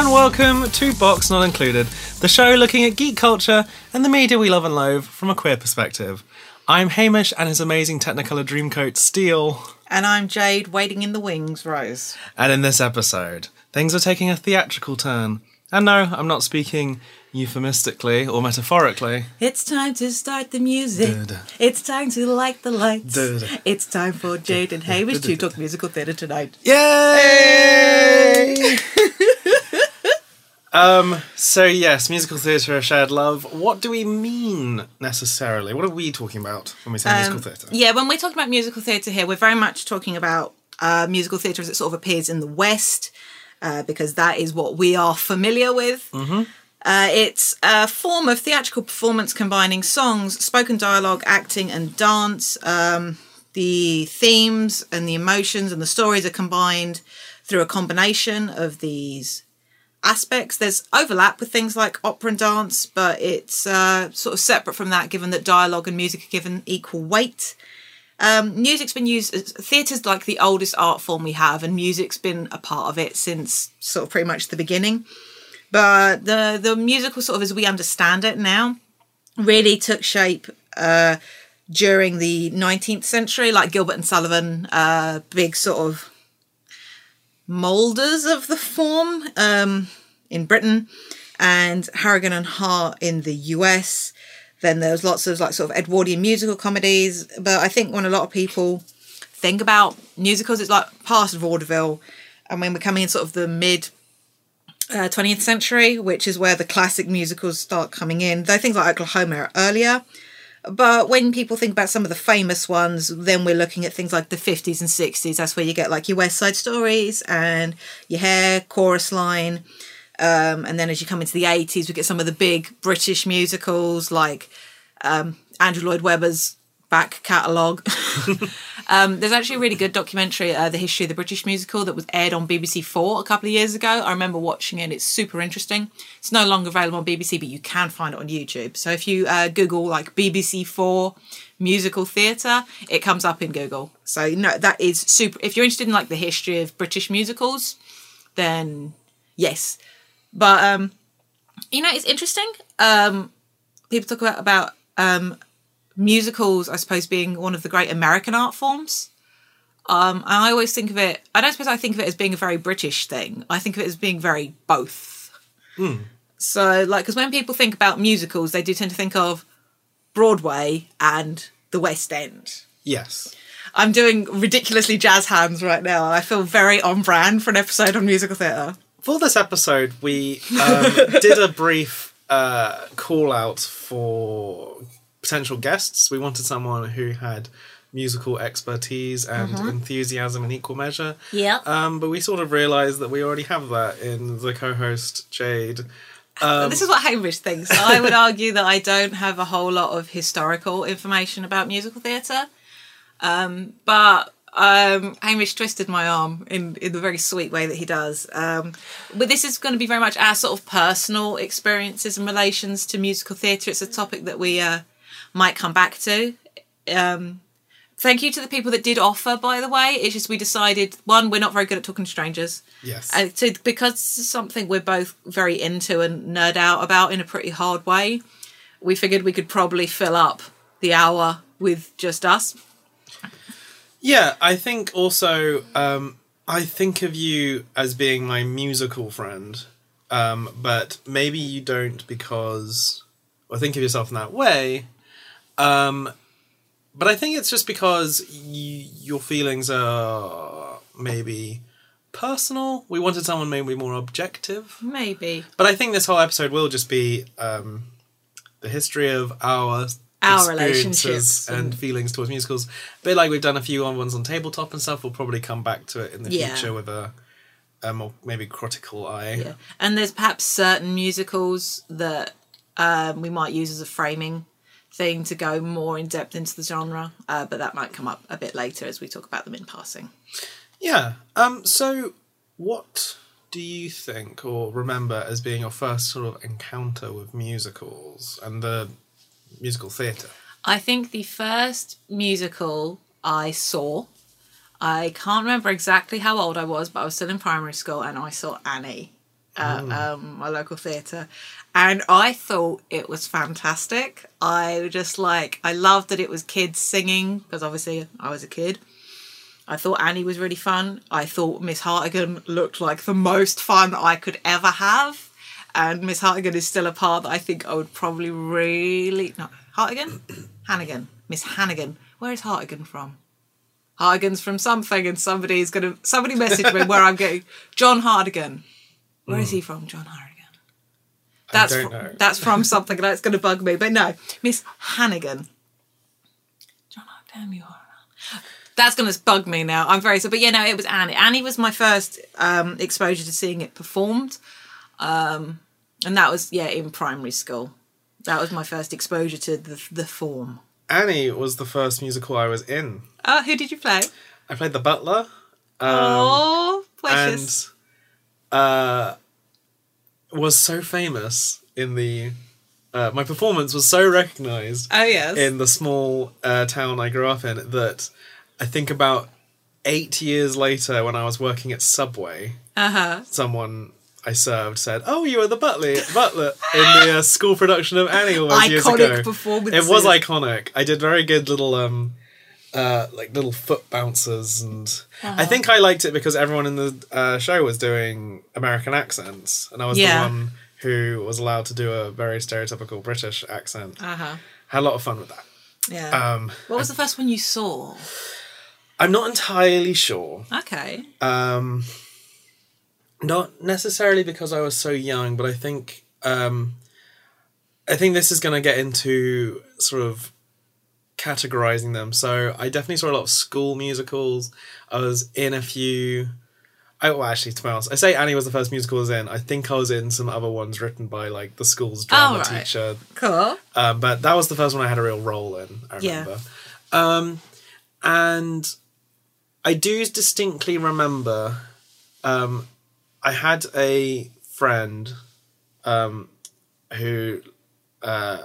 And welcome to Box Not Included, the show looking at geek culture and the media we love and loathe from a queer perspective. I'm Hamish and his amazing Technicolor Dreamcoat Steel. And I'm Jade, waiting in the wings, Rose. And in this episode, things are taking a theatrical turn. And no, I'm not speaking euphemistically or metaphorically. It's time to start the music. It's time to light the lights. It's time for Jade and Hamish to talk musical theatre tonight. Yay! um, so yes, musical theatre of shared love. What do we mean necessarily? What are we talking about when we say musical theatre? Yeah, when we're talking about musical theatre here, we're very much talking about uh, musical theatre as it sort of appears in the West, uh, because that is what we are familiar with. Uh, it's a form of theatrical performance combining songs, spoken dialogue, acting, and dance. Um, the themes and the emotions and the stories are combined through a combination of these aspects. There's overlap with things like opera and dance, but it's uh, sort of separate from that, given that dialogue and music are given equal weight. Um, music's been used. Theatre's like the oldest art form we have, and music's been a part of it since sort of pretty much the beginning. But the the musical, sort of as we understand it now, really took shape uh, during the 19th century, like Gilbert and Sullivan, uh, big sort of molders of the form um, in Britain, and Harrigan and Hart in the US. Then there's lots of like sort of Edwardian musical comedies, but I think when a lot of people think about musicals, it's like past vaudeville, and when we're coming in sort of the mid uh, 20th century, which is where the classic musicals start coming in. Though things like Oklahoma are earlier. But when people think about some of the famous ones, then we're looking at things like the 50s and 60s. That's where you get like your West Side Stories and your Hair, Chorus Line. Um, and then as you come into the 80s, we get some of the big British musicals like um, Andrew Lloyd Webber's back catalogue. um, there's actually a really good documentary, uh, The History of the British Musical, that was aired on BBC Four a couple of years ago. I remember watching it. It's super interesting. It's no longer available on BBC, but you can find it on YouTube. So if you uh, Google like BBC Four musical theatre, it comes up in Google. So no, that is super. If you're interested in like the history of British musicals, then yes. But um, you know, it's interesting. Um, people talk about about um, musicals, I suppose, being one of the great American art forms. Um, and I always think of it. I don't suppose I think of it as being a very British thing. I think of it as being very both. So, like, because when people think about musicals, they do tend to think of Broadway and the West End. Yes. I'm doing ridiculously jazz hands right now, I feel very on brand for an episode on musical theatre. For this episode, we um, did a brief uh, call out for potential guests. We wanted someone who had musical expertise and enthusiasm in equal measure. Yep. Um, but we sort of realised that we already have that in the co-host Jade. Um, this is what Hamish thinks. I would argue that I don't have a whole lot of historical information about musical theatre. Um, but um, Hamish twisted my arm in, in the very sweet way that he does. Um, but this is going to be very much our sort of personal experiences and relations to musical theatre. It's a topic that we uh, might come back to. Um, thank you to the people that did offer, by the way. It's just we decided, one, we're not very good at talking to strangers. yes. And so because this is something we're both very into and nerd out about in a pretty hard way, we figured we could probably fill up the hour with just us. Yeah, I think also um, I think of you as being my musical friend, um, but maybe you don't because, or think of yourself in that way. Um, but I think it's just because you, your feelings are maybe personal. We wanted someone maybe more objective. Maybe. But I think this whole episode will just be um, the history of our Our relationships and, and- feelings towards musicals. A bit like we've done a few on ones on tabletop and stuff. We'll probably come back to it in the Yeah. future with a, a more maybe critical eye. Yeah. And there's perhaps certain musicals that um, we might use as a framing thing to go more in depth into the genre, uh, but that might come up a bit later as we talk about them in passing. Yeah. Um. So, what do you think or remember as being your first sort of encounter with musicals and the musical theatre? I think the first musical I saw I can't remember exactly how old I was, but I was still in primary school and I saw Annie at um, my local theatre. And I thought it was fantastic. I just like, I loved that it was kids singing because obviously I was a kid. I thought Annie was really fun. I thought Miss Hartigan looked like the most fun I could ever have. And Miss Hartigan is still a part that I think I would probably really. not Hartigan? Hannigan. Miss Hannigan. Where is Hartigan from? Hartigan's from something, and somebody's gonna somebody message me where I'm going. John Hardigan. Where is he hmm. from? John Hardigan. That's know. that's from something that's going to bug me. But no, Miss Hannigan. John, oh, damn you are. That's going to bug me now. I'm very sorry, but yeah, no, it was Annie. Annie was my first um, exposure to seeing it performed, um, and that was yeah in primary school. That was my first exposure to the the form. Annie was the first musical I was in. Oh, who did you play? I played the butler. oh, precious. and uh, was so famous in the. Uh, my performance was so recognized oh yes. in the small uh, town I grew up in that I think about eight years later, when I was working at Subway, uh huh. someone I served said, "Oh, you were the butler, butler in the uh, school production of Annie all those years Iconic performance. It was iconic. I did very good little um uh like little foot bouncers and Uh-huh. I think I liked it because everyone in the uh, show was doing American accents and I was Yeah. the one who was allowed to do a very stereotypical British accent. Uh huh. Had a lot of fun with that. Yeah. Um what was the first one you saw? I'm not entirely sure. Okay. Um, not necessarily because I was so young, but I think um, I think this is going to get into sort of categorizing them. So I definitely saw a lot of school musicals. I was in a few. I, well, actually, to be honest, I say Annie was the first musical I was in. I think I was in some other ones written by like the school's drama Oh, right. teacher Cool. um, but that was the first one I had a real role in. I Yeah. remember, um, and I do distinctly remember. Um, I had a friend um, who, uh,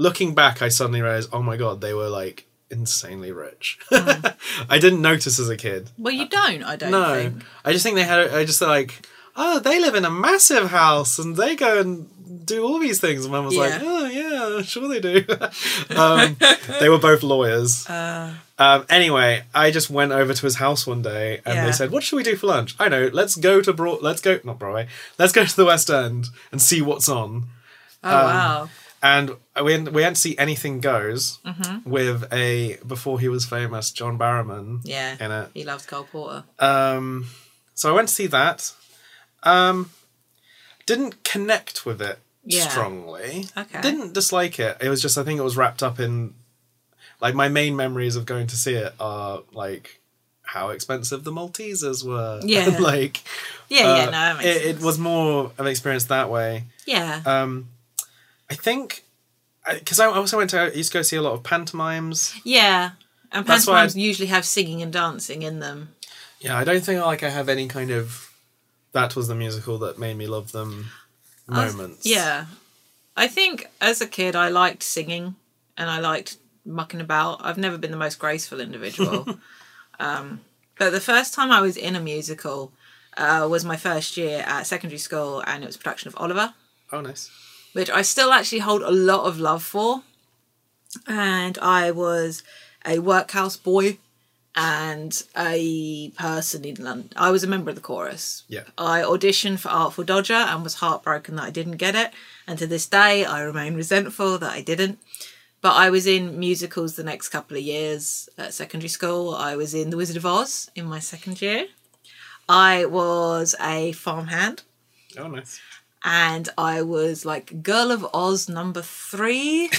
looking back, I suddenly realized, oh my god, they were like insanely rich. I didn't notice as a kid. Well, you don't. I don't No, think. I just think they had. I just like, oh, they live in a massive house and they go and do all these things. And mum was like, Yeah. oh yeah, sure they do. um, they were both lawyers. Uh, Um, anyway, I just went over to his house one day and Yeah. they said, "What should we do for lunch?" I know. Let's go to Broad. Let's go not Broadway. Let's go to the West End and see what's on. oh wow. And we went, we to see Anything Goes with a before he was famous John Barrowman Yeah. in it. He loves Cole Porter. Um, so I went to see that. Um, didn't connect with it Yeah. strongly. Okay. Didn't dislike it. It was just I think it was wrapped up in like my main memories of going to see it are like how expensive the Maltesers were. Yeah. like Yeah, uh, yeah, no, that makes it, it was more of an experience that way. Yeah. Um, I think because I also went to I used to go see a lot of pantomimes. yeah. And that's why pantomimes usually have singing and dancing in them. Yeah, I don't think like I have any kind of that was the musical that made me love them moments. Yeah. I think as a kid, I liked singing and I liked mucking about. I've never been the most graceful individual. um, but the first time I was in a musical uh, was my first year at secondary school and it was a production of Oliver. Oh, nice. Which I still actually hold a lot of love for. And I was a workhouse boy and a person in London. I was a member of the chorus. Yeah. I auditioned for Artful Dodger and was heartbroken that I didn't get it. And to this day, I remain resentful that I didn't. But I was in musicals the next couple of years at secondary school. I was in The Wizard of Oz in my second year. I was a farmhand Oh, nice. And I was like Girl of Oz number three.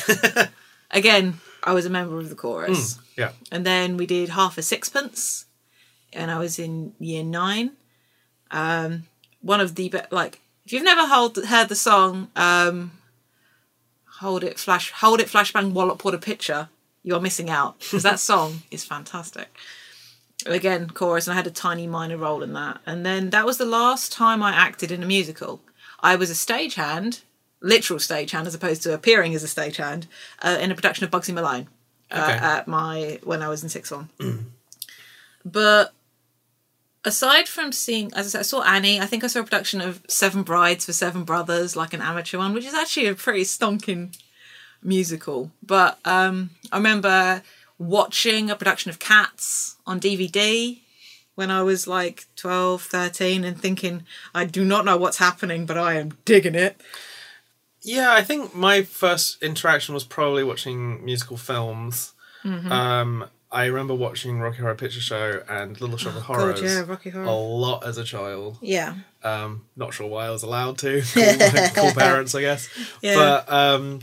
Again, I was a member of the chorus. Yeah. And then we did Half a Sixpence, and I was in year nine. Um, one of the be- like, if you've never hold, heard the song, um, "Hold It Flash, Hold It Flashbang Wallop What a Picture," you are missing out because that song is fantastic. Again, chorus, and I had a tiny minor role in that. And then that was the last time I acted in a musical. I was a stagehand, literal stagehand, as opposed to appearing as a stagehand, uh, in a production of Bugsy Malone uh, Okay. at my when I was in sixth form. But aside from seeing, as I said, I saw Annie. I think I saw a production of Seven Brides for Seven Brothers, like an amateur one, which is actually a pretty stonking musical. But um, I remember watching a production of Cats on DVD when I was like 12, 13 and thinking, I do not know what's happening, but I am digging it. Yeah, I think my first interaction was probably watching musical films. Mm-hmm. Um, I remember watching Rocky Horror Picture Show and Little Shop of Horrors Oh, God, yeah, Rocky Horror. a lot as a child. Yeah. Um, not sure why I was allowed to. Cool, cool parents, I guess. Yeah. But um,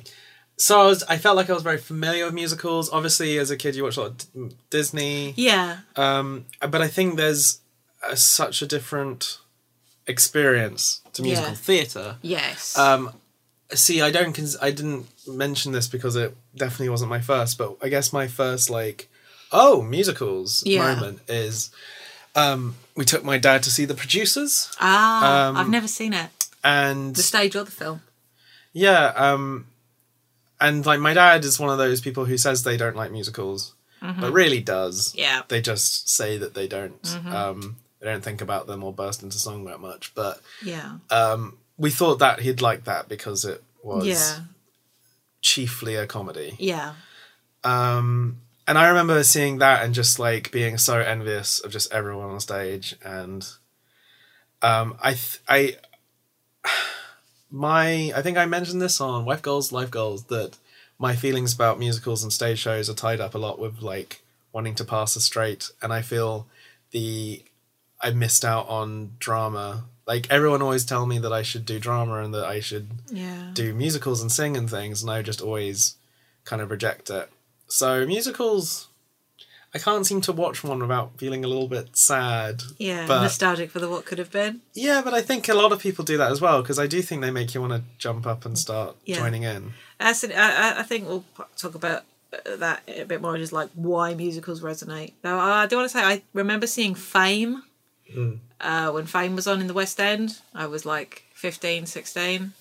so I was. I felt like I was very familiar with musicals. Obviously, as a kid, you watch a lot of Disney. Yeah. Um, but I think there's a, such a different experience to musical Yeah. theatre. Yes. Um, see, I don't. Cons- I didn't mention this because it definitely wasn't my first. But I guess my first like, oh, musicals Yeah. moment is, um, we took my dad to see the producers, ah, um, I've never seen it. and The stage or the film. yeah, um, and like my dad is one of those people who says they don't like musicals, but really does. Mm-hmm. Yeah. They just say that they don't. Mm-hmm. Um, they don't think about them or burst into song that much. But Yeah. um, we thought that he'd like that because it was Yeah. chiefly a comedy. Yeah. Um, and I remember seeing that and just like being so envious of just everyone on stage. And um, I, th- I, my, I think I mentioned this on Wife Goals, Life Goals that my feelings about musicals and stage shows are tied up a lot with like wanting to pass a straight, and I feel the I missed out on drama. Like everyone always tell me that I should do drama and that I should Yeah. do musicals and sing and things, and I just always kind of reject it. So musicals, I can't seem to watch one without feeling a little bit sad. Yeah. but Nostalgic for the what could have been. yeah, but I think a lot of people do that as well because I do think they make you want to jump up and start Yeah. joining in. That's an, I, I- think we'll talk about uh, that a bit more, just like why musicals resonate. Now, I do want to say I remember seeing Fame uh, when Fame was on in the West End. I was like 15, 16,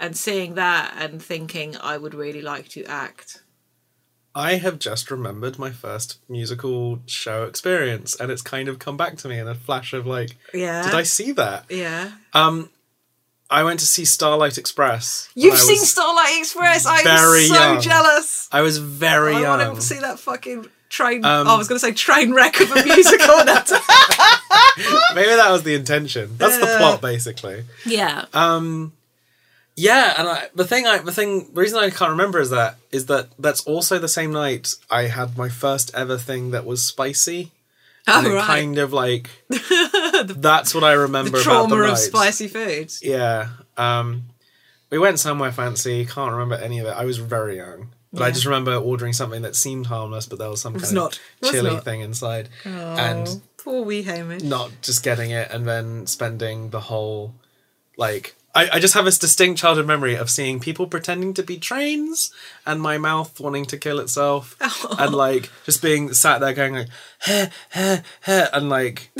and seeing that and thinking I would really like to act. I have just remembered my first musical show experience, and it's kind of come back to me in a flash of like, Yeah. did I see that? Yeah. Um, I went to see Starlight Express. You've seen Starlight Express. I'm so young. jealous. I was very I young. want to see that fucking train. Um, oh, I was going to say train wreck of a musical. Maybe that was the intention. That's the Uh. plot, basically. yeah. Um, yeah, and I, the thing, I the thing, the reason I can't remember is that is that that's also the same night I had my first ever thing that was spicy. And oh, it right. kind of like that's what I remember the about the trauma of spicy foods. Yeah. Um, we went somewhere fancy. Can't remember any of it. I was very young, but I just remember ordering something that seemed harmless, but there was some was kind not. of was chili thing inside, and Oh, poor wee Hamish. not just getting it and then spending the whole like I, I just have this distinct childhood memory of seeing people pretending to be trains and my mouth wanting to kill itself and like just being sat there going like heh, heh, heh, and like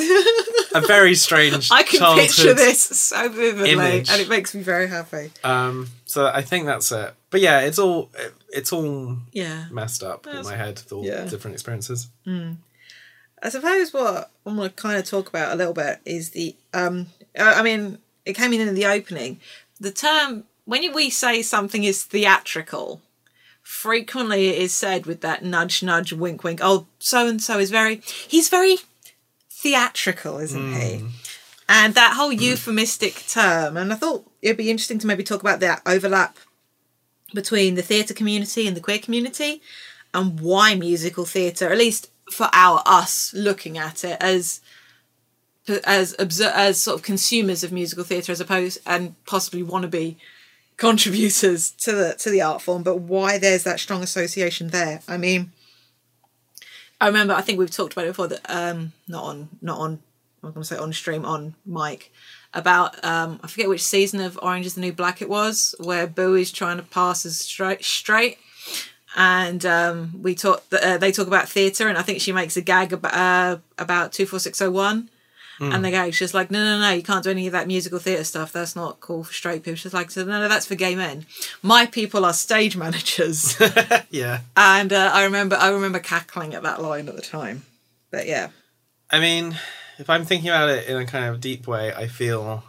a very strange I can picture this so vividly, image. and it makes me very happy. um so I think that's it but yeah it's all it's all Yeah. messed up in my head with all yeah. different experiences I suppose what I want to kind of talk about a little bit is the. Um, I I mean, it came in in the opening. The term when we say something is theatrical, frequently it is said with that nudge, nudge, wink, wink. Oh, so and so is very. He's very theatrical, isn't he? Hmm. And that whole euphemistic term, and I thought it'd be interesting to maybe talk about that overlap between the theatre community and the queer community and why musical theatre, at least for our us looking at it as as as sort of consumers of musical theatre as opposed and possibly want to be contributors to the to the art form, but why there's that strong association there. I mean, I remember I think we've talked about it before that um not on not on I'm going to say on stream on mic about um I forget which season of Orange is the New Black it was where Boo is trying to pass as straight straight and um we talk uh, they talk about theatre and I think she makes a gag about uh, about 24601 and the gag's just like no no no you can't do any of that musical theatre stuff. That's not cool for straight people. She's like so no no that's for gay men. My people are stage managers. Yeah. And uh, I remember I remember cackling at that line at the time. But yeah, I mean, if I'm thinking about it in a kind of deep way, I feel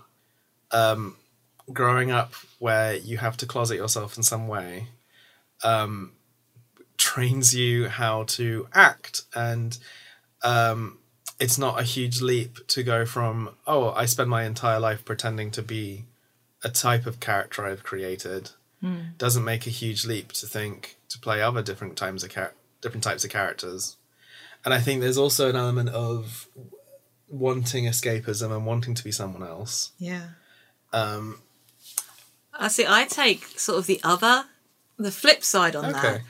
um, growing up where you have to closet yourself in some way um, trains you how to act. And um, it's not a huge leap to go from, oh, I spend my entire life pretending to be a type of character I've created. Doesn't make a huge leap to think to play other different times of char- different types of characters. And I think there's also an element of wanting escapism and wanting to be someone else. Yeah. Um, I see. I take sort of the other, the flip side on that.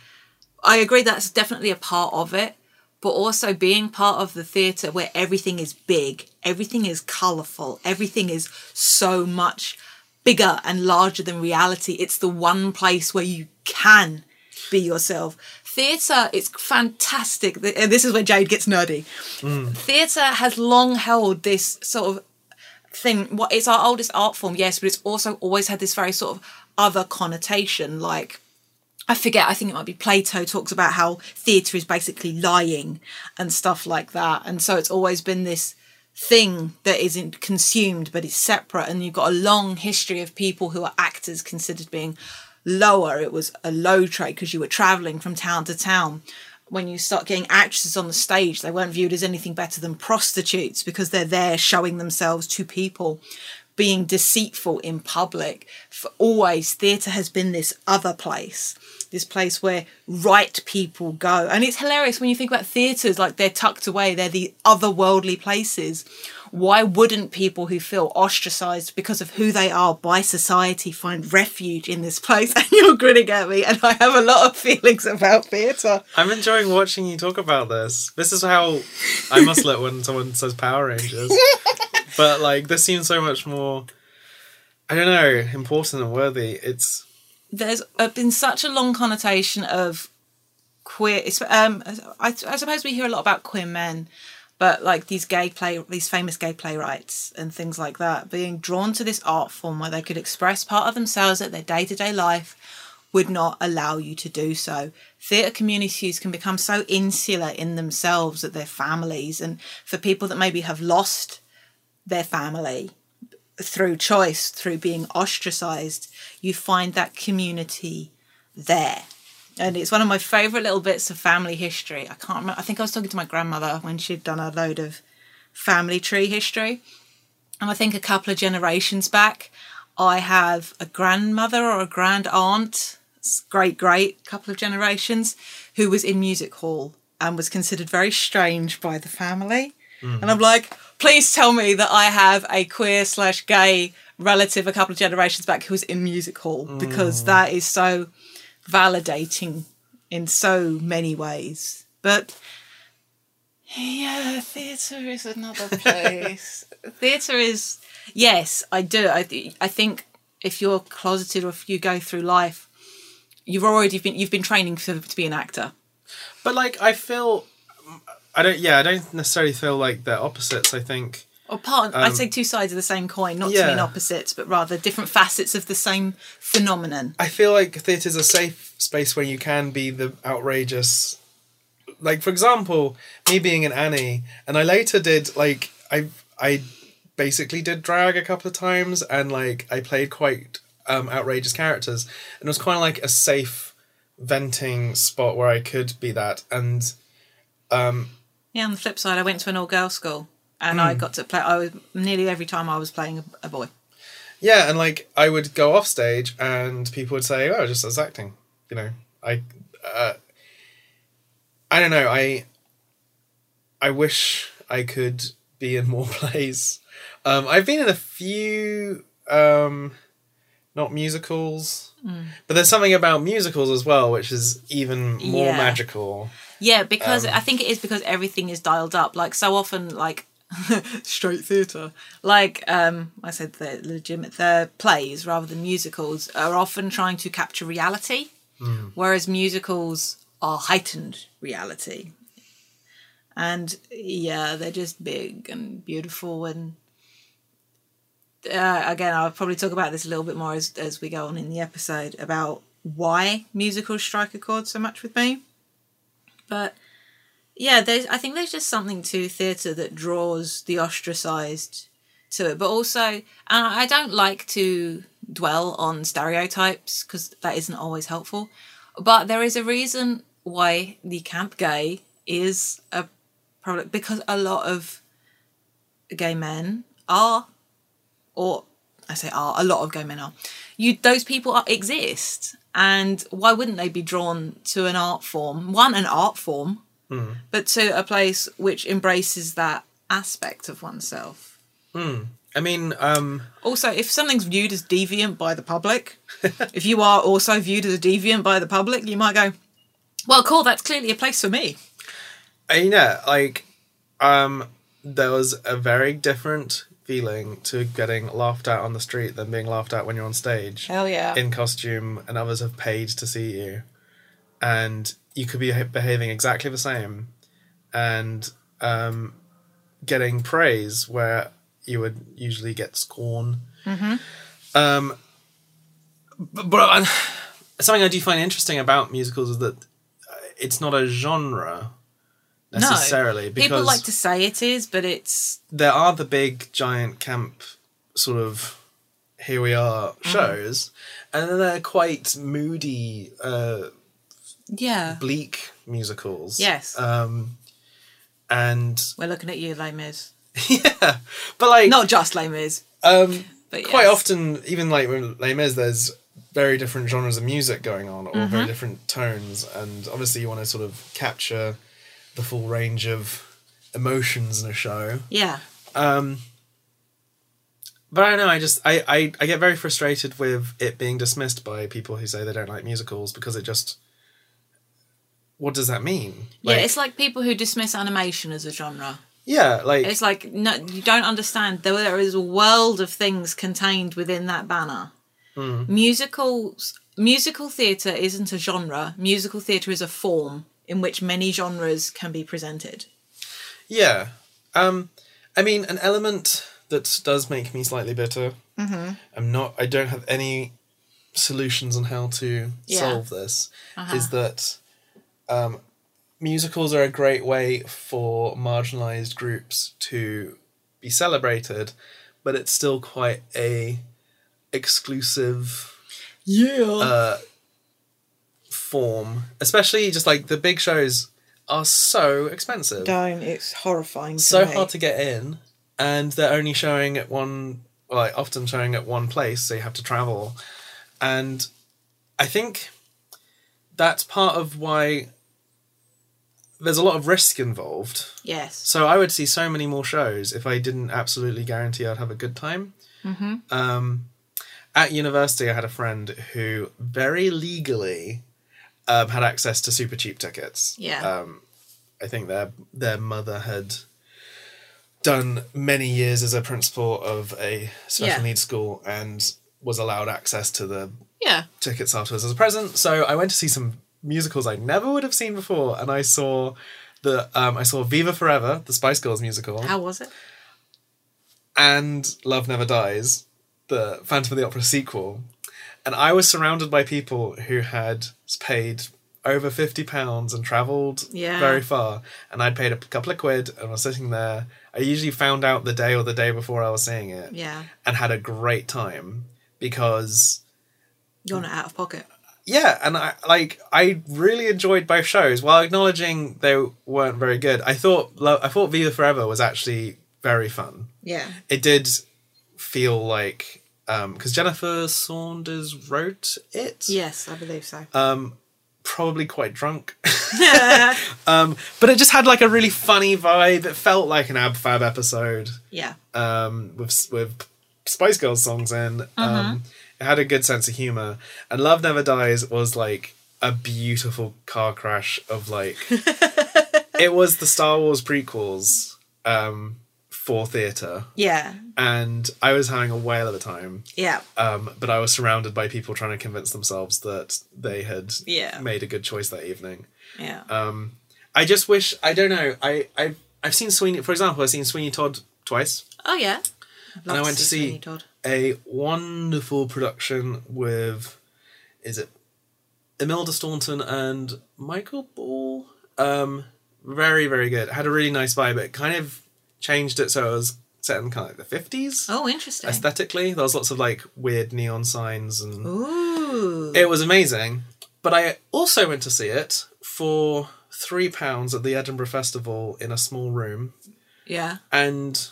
I agree that's definitely a part of it, but also being part of the theatre where everything is big, everything is colourful, everything is so much bigger and larger than reality. It's the one place where you can be yourself. Theatre is fantastic. And this is where Jade gets nerdy. Mm. Theatre has long held this sort of thing. What it's our oldest art form, yes, but it's also always had this very sort of other connotation. Like I forget, I think it might be Plato talks about how theatre is basically lying and stuff like that. And so it's always been this thing that isn't consumed but it's separate. And you've got a long history of people who are actors considered being lower. It was a low trade because you were travelling from town to town. When you start getting actresses on the stage, they weren't viewed as anything better than prostitutes because they're there showing themselves to people being deceitful in public. For always, theatre has been this other place, this place where right people go. And it's hilarious when you think about theatres, like they're tucked away, they're the otherworldly places. Why wouldn't people who feel ostracized because of who they are by society find refuge in this place? And you're grinning at me, and I have a lot of feelings about theatre. I'm enjoying watching you talk about this. This is how I must look when someone says Power Rangers. but like, this seems so much more. I don't know, important and worthy. It's there's been such a long connotation of queer. Um, I, I suppose we hear a lot about queer men, but like these gay play, these famous gay playwrights and things like that, being drawn to this art form where they could express part of themselves that their day to day life would not allow you to do so. Theatre communities can become so insular in themselves that their families, and for people that maybe have lost their family through choice, through being ostracized, you find that community there. And it's one of my favourite little bits of family history. I can't remember, I think I was talking to my grandmother when she'd done a load of family tree history. And I think a couple of generations back, I have a grandmother or a grand aunt, great, great couple of generations, who was in music hall and was considered very strange by the family. Hmm. And I'm like, please tell me that I have a queer slash gay relative a couple of generations back who was in music hall because mm. that is so validating in so many ways. But yeah, theatre is another place. theatre is yes, I do. I th- I think if you're closeted or if you go through life, you've already been you've been training for, to be an actor. But like, I feel, I don't. Yeah, I don't necessarily feel like they're opposites. I think. Or part, I'd Um, say two sides of the same coin, not to mean opposites, but rather different facets of the same phenomenon. I feel like theatre's a safe space where you can be the outrageous. Like for example, me being an Annie, and I later did like I I basically did drag a couple of times, and like I played quite um, outrageous characters, and it was kind of like a safe venting spot where I could be that, and um, Yeah, on the flip side, I went to an all girls school and Hmm. I got to play. I was nearly every time I was playing a, a boy. Yeah, and like I would go off stage and people would say, "Oh, just as acting." You know, I, uh, I don't know. I, I wish I could be in more plays. Um, I've been in a few, um, not musicals, but there's something about musicals as well, which is even more Yeah. magical. Yeah, because Um, I think it is because everything is dialed up. Like so often, like straight theatre. Like um, I said, the legitimate the plays rather than musicals are often trying to capture reality, whereas musicals are heightened reality. And yeah, they're just big and beautiful and. Uh, again, I'll probably talk about this a little bit more as, as we go on in the episode about why musicals strike a chord so much with me. But yeah, there's. I think there's just something to theatre that draws the ostracised to it, but also, and I don't like to dwell on stereotypes because that isn't always helpful. But there is a reason why the camp gay is a problem because a lot of gay men are, or I say are, a lot of gay men are. You those people are, exist, and why wouldn't they be drawn to an art form? One, an art form, but to a place which embraces that aspect of oneself. I mean, um, Also, if something's viewed as deviant by the public, if you are also viewed as a deviant by the public, you might go, "Well, cool. That's clearly a place for me." uh, yeah, like, um, there was a very different feeling to getting laughed at on the street than being laughed at when you're on stage. Hell yeah! in costume and others have paid to see you, and you could be behaving exactly the same, and um, getting praise where you would usually get scorn. Um, but, but uh, something I do find interesting about musicals is that uh, it's not a genre necessarily because People like to say it is, but it's there are the big giant camp sort of here we are Mm-hmm. shows and then they're quite moody uh yeah. bleak musicals Yes. um and We're looking at you, Les Mis. yeah but like Not just Les Mis, um but quite yes. often even like when Les Mis there's very different genres of music going on or Mm-hmm. very different tones and obviously you want to sort of capture the full range of emotions in a show Yeah. Um, but I don't know. I just I, I I get very frustrated with it being dismissed by people who say they don't like musicals because it just. What does that mean? Yeah, it's like people who dismiss animation as a genre. yeah, like It's like no, you don't understand. There, there is a world of things contained within that banner. Musicals, musical theatre isn't a genre. Musical theatre is a form in which many genres can be presented. yeah. Um, I mean, an element that does make me slightly bitter. Mm-hmm. I'm not. I don't have any solutions on how to Yeah. solve this. Is that um, musicals are a great way for marginalized groups to be celebrated, but it's still quite a exclusive Yeah. uh, form. Especially just like the big shows are so expensive, don't. It's horrifying. So me. hard to get in, and they're only showing at one, like often showing at one place, so you have to travel, and I think that's part of why there's a lot of risk involved. Yes. So I would see so many more shows if I didn't absolutely guarantee I'd have a good time. Mm-hmm. Um, at university, I had a friend who very legally um, had access to super cheap tickets. Yeah. Um, I think their their mother had done many years as a principal of a special Yeah. needs school and was allowed access to the Yeah. tickets afterwards as a present. So I went to see some musicals I never would have seen before, and I saw the um, I saw Viva Forever, the Spice Girls musical, How was it? and Love Never Dies, the Phantom of the Opera sequel, and I was surrounded by people who had paid over fifty pounds and travelled Yeah. very far, and I'd paid a couple of quid and was sitting there. I usually found out the day or the day before I was seeing it, Yeah. and had a great time because You're not out of pocket. yeah and i like i really enjoyed both shows while acknowledging they weren't very good i thought i thought viva forever was actually very fun Yeah. it did feel like um because jennifer saunders wrote it Yes, I believe so. um probably quite drunk um but it just had like a really funny vibe it felt like an ab fab episode yeah. um, with with Spice Girls songs in. Um, it had a good sense of humor, and Love Never Dies was like a beautiful car crash of like. it was the Star Wars prequels um, for theater, Yeah. and I was having a whale of a time. Yeah. Um, but I was surrounded by people trying to convince themselves that they had Yeah. made a good choice that evening. Yeah. Um, I just wish I don't know. I I I've seen Sweeney, for example. I've seen Sweeney Todd twice. oh yeah. I'd love I went to see- Sweeney Todd. a wonderful production with is it Imelda Staunton and Michael Ball um very very good. It had a really nice vibe. It kind of changed it so it was set in kind of like the fifties. Oh, interesting. Aesthetically, there was lots of like weird neon signs and Ooh. it was amazing. But I also went to see it for three pounds at the Edinburgh Festival in a small room, yeah. and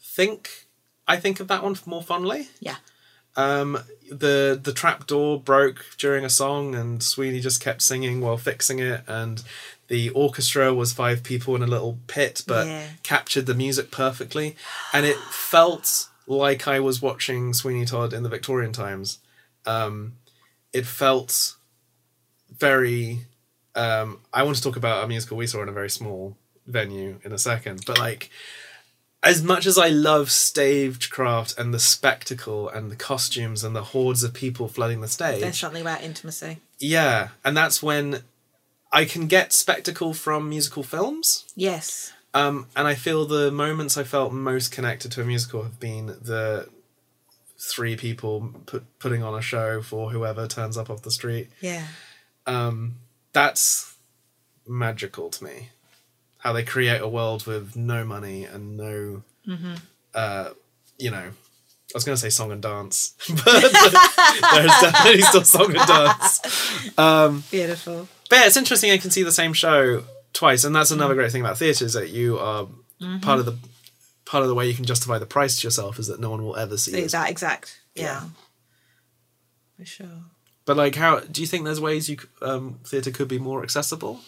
think I think of that one more fondly. Yeah. Um, the the trap door broke during a song, and Sweeney just kept singing while fixing it, and the orchestra was five people in a little pit, but Yeah. captured the music perfectly, and it felt like I was watching Sweeney Todd in the Victorian times. Um, it felt very. Um, I want to talk about a musical we saw in a very small venue in a second, but like as much as I love stagecraft and the spectacle and the costumes and the hordes of people flooding the stage, There's something about intimacy. yeah, and that's when I can get spectacle from musical films. Yes. Um, and I feel the moments I felt most connected to a musical have been the three people put, putting on a show for whoever turns up off the street. Yeah. Um, that's magical to me. How they create a world with no money and no, uh, you know, I was going to say song and dance, but there's definitely still song and dance. Beautiful. But yeah, it's interesting. I can see the same show twice, and that's another great thing about theatre is that you are part of the part of the way you can justify the price to yourself is that no one will ever see it. That exact. Yeah. Yeah. For sure. But like, how do you think there's ways you um, theatre could be more accessible?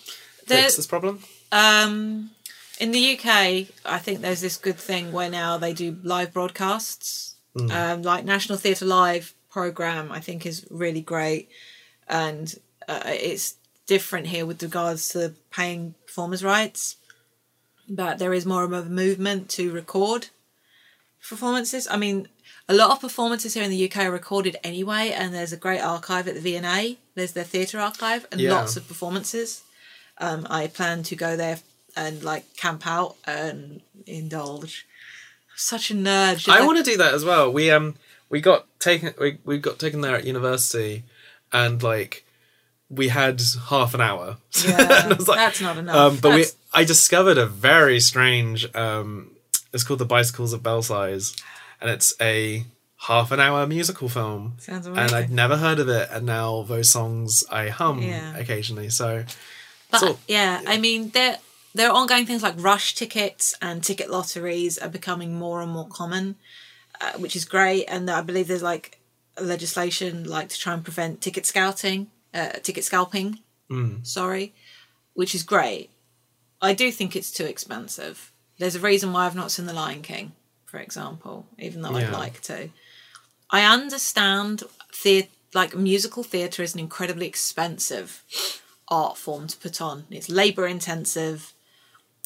There- Fix this problem. Um, in the UK, I think there's this good thing where now they do live broadcasts. Um, like National Theatre Live program, I think is really great, and uh, it's different here with regards to paying performers' rights. But there is more of a movement to record performances. I mean, a lot of performances here in the UK are recorded anyway, and there's a great archive at the V&A. There's their theatre archive and Yeah. lots of performances. Um, I plan to go there and like camp out and indulge. Such a nerd. I like- want to do that as well. We um we got taken we, we got taken there at university, and like we had half an hour. Yeah, And I was like- that's not enough. Um, but That's- we I discovered a very strange. Um, it's called the Bicycles of Belsize, and it's a half an hour musical film. Sounds And. I'd never heard of it, and now those songs I hum Yeah. occasionally. So But So- yeah, I mean, there there are ongoing things like rush tickets and ticket lotteries are becoming more and more common, uh, which is great. And I believe there's like legislation like to try and prevent ticket scouting, uh, ticket scalping. Sorry, which is great. I do think it's too expensive. There's a reason why I've not seen The Lion King, for example, even though I'd like to. I understand the like musical theatre is an incredibly expensive art form to put on. It's labour intensive.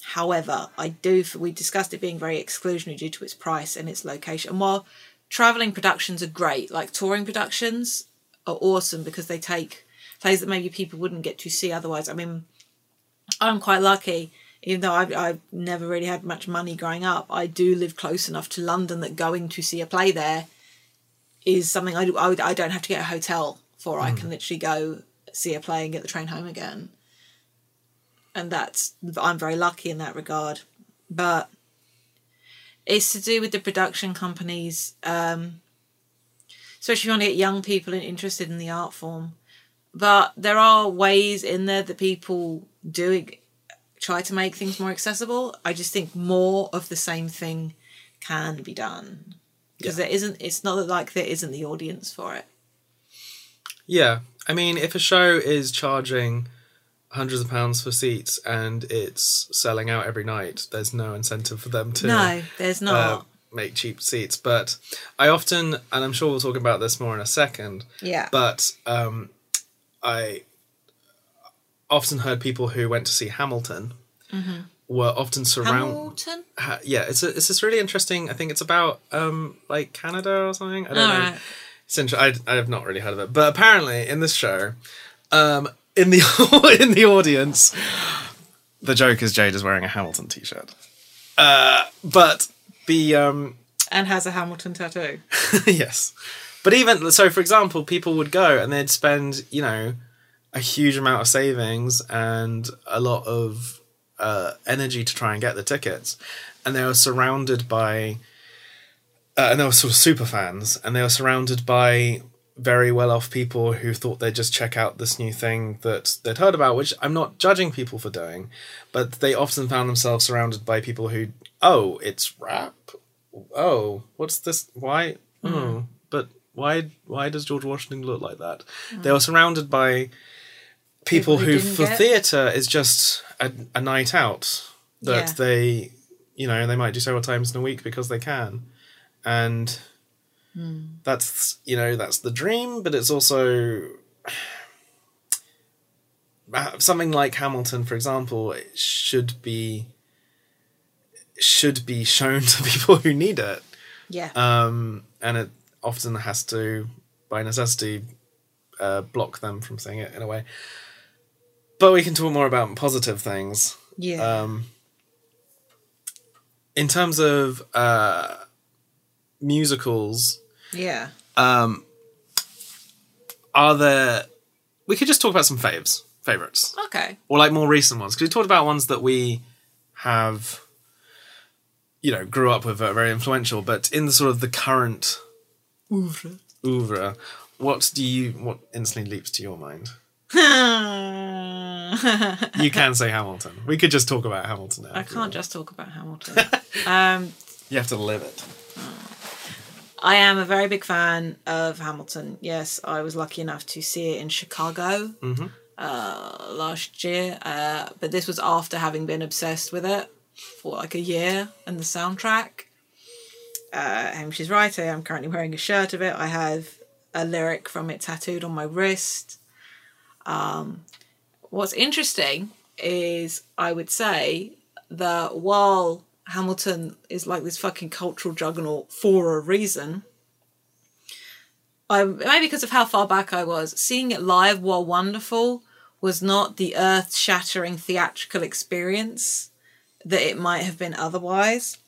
However, I do we discussed it being very exclusionary due to its price and its location. And while travelling productions are great, like touring productions are awesome because they take plays that maybe people wouldn't get to see otherwise. I mean, I'm quite lucky, even though I've, I've never really had much money growing up. I do live close enough to London that going to see a play there is something I, do, I, would- I don't have to get a hotel for. I can literally go see a play and get the train home again. And that's, I'm very lucky in that regard. But it's to do with the production companies, um, especially if you want to get young people interested in the art form. But there are ways in there that people do try to make things more accessible. I just think more of the same thing can be done because there isn't. It's not that like there isn't the audience for it. yeah, I mean, if a show is charging hundreds of pounds for seats and it's selling out every night, there's no incentive for them to No, there's not. uh, make cheap seats. But I often, and I'm sure we'll talk about this more in a second, yeah. but um, I often heard people who went to see Hamilton were often surrounded. Hamilton. Ha- yeah, it's a, it's this really interesting. I think it's about um like Canada or something. I don't know. Alright. It's I I have not really heard of it, but apparently in this show, um, in the in the audience, the joke is Jade is wearing a Hamilton t-shirt. Uh, but the um And has a Hamilton tattoo. yes, but even so, for example, people would go and they'd spend you know a huge amount of savings and a lot of uh, energy to try and get the tickets, and they were surrounded by, uh, and they were sort of super fans, and they were surrounded by very well off people who thought they'd just check out this new thing that they'd heard about, which I'm not judging people for doing, but they often found themselves surrounded by people who, oh, it's rap. Oh, what's this? Why? But why? Why does George Washington look like that? They were surrounded by people People who for get- theatre, is just a, a night out that Yeah. they, you know, they might do several times in a week because they can, and that's you know that's the dream but it's also uh, something like hamilton for example it should be should be shown to people who need it Yeah. um and it often has to by necessity uh, block them from seeing it in a way but we can talk more about positive things yeah. um, in terms of uh, musicals yeah. um, are there we could just talk about some faves favorites Okay. or like more recent ones because we talked about ones that we have you know grew up with that are very influential but in the sort of the current oeuvre. What do you what instantly leaps to your mind? You can say hamilton. We could just talk about hamilton now I can't just talk about Hamilton. um, you have to live it. I am a very big fan of Hamilton. Yes, I was lucky enough to see it in Chicago uh, last year, uh, but this was after having been obsessed with it for like a year and the soundtrack. Uh, Hamish's right. I am currently wearing a shirt of it. I have a lyric from it tattooed on my wrist. Um, what's interesting is I would say that while Hamilton is like this fucking cultural juggernaut for a reason. I maybe because of how far back I was, seeing it live, while wonderful, was not the earth-shattering theatrical experience that it might have been otherwise.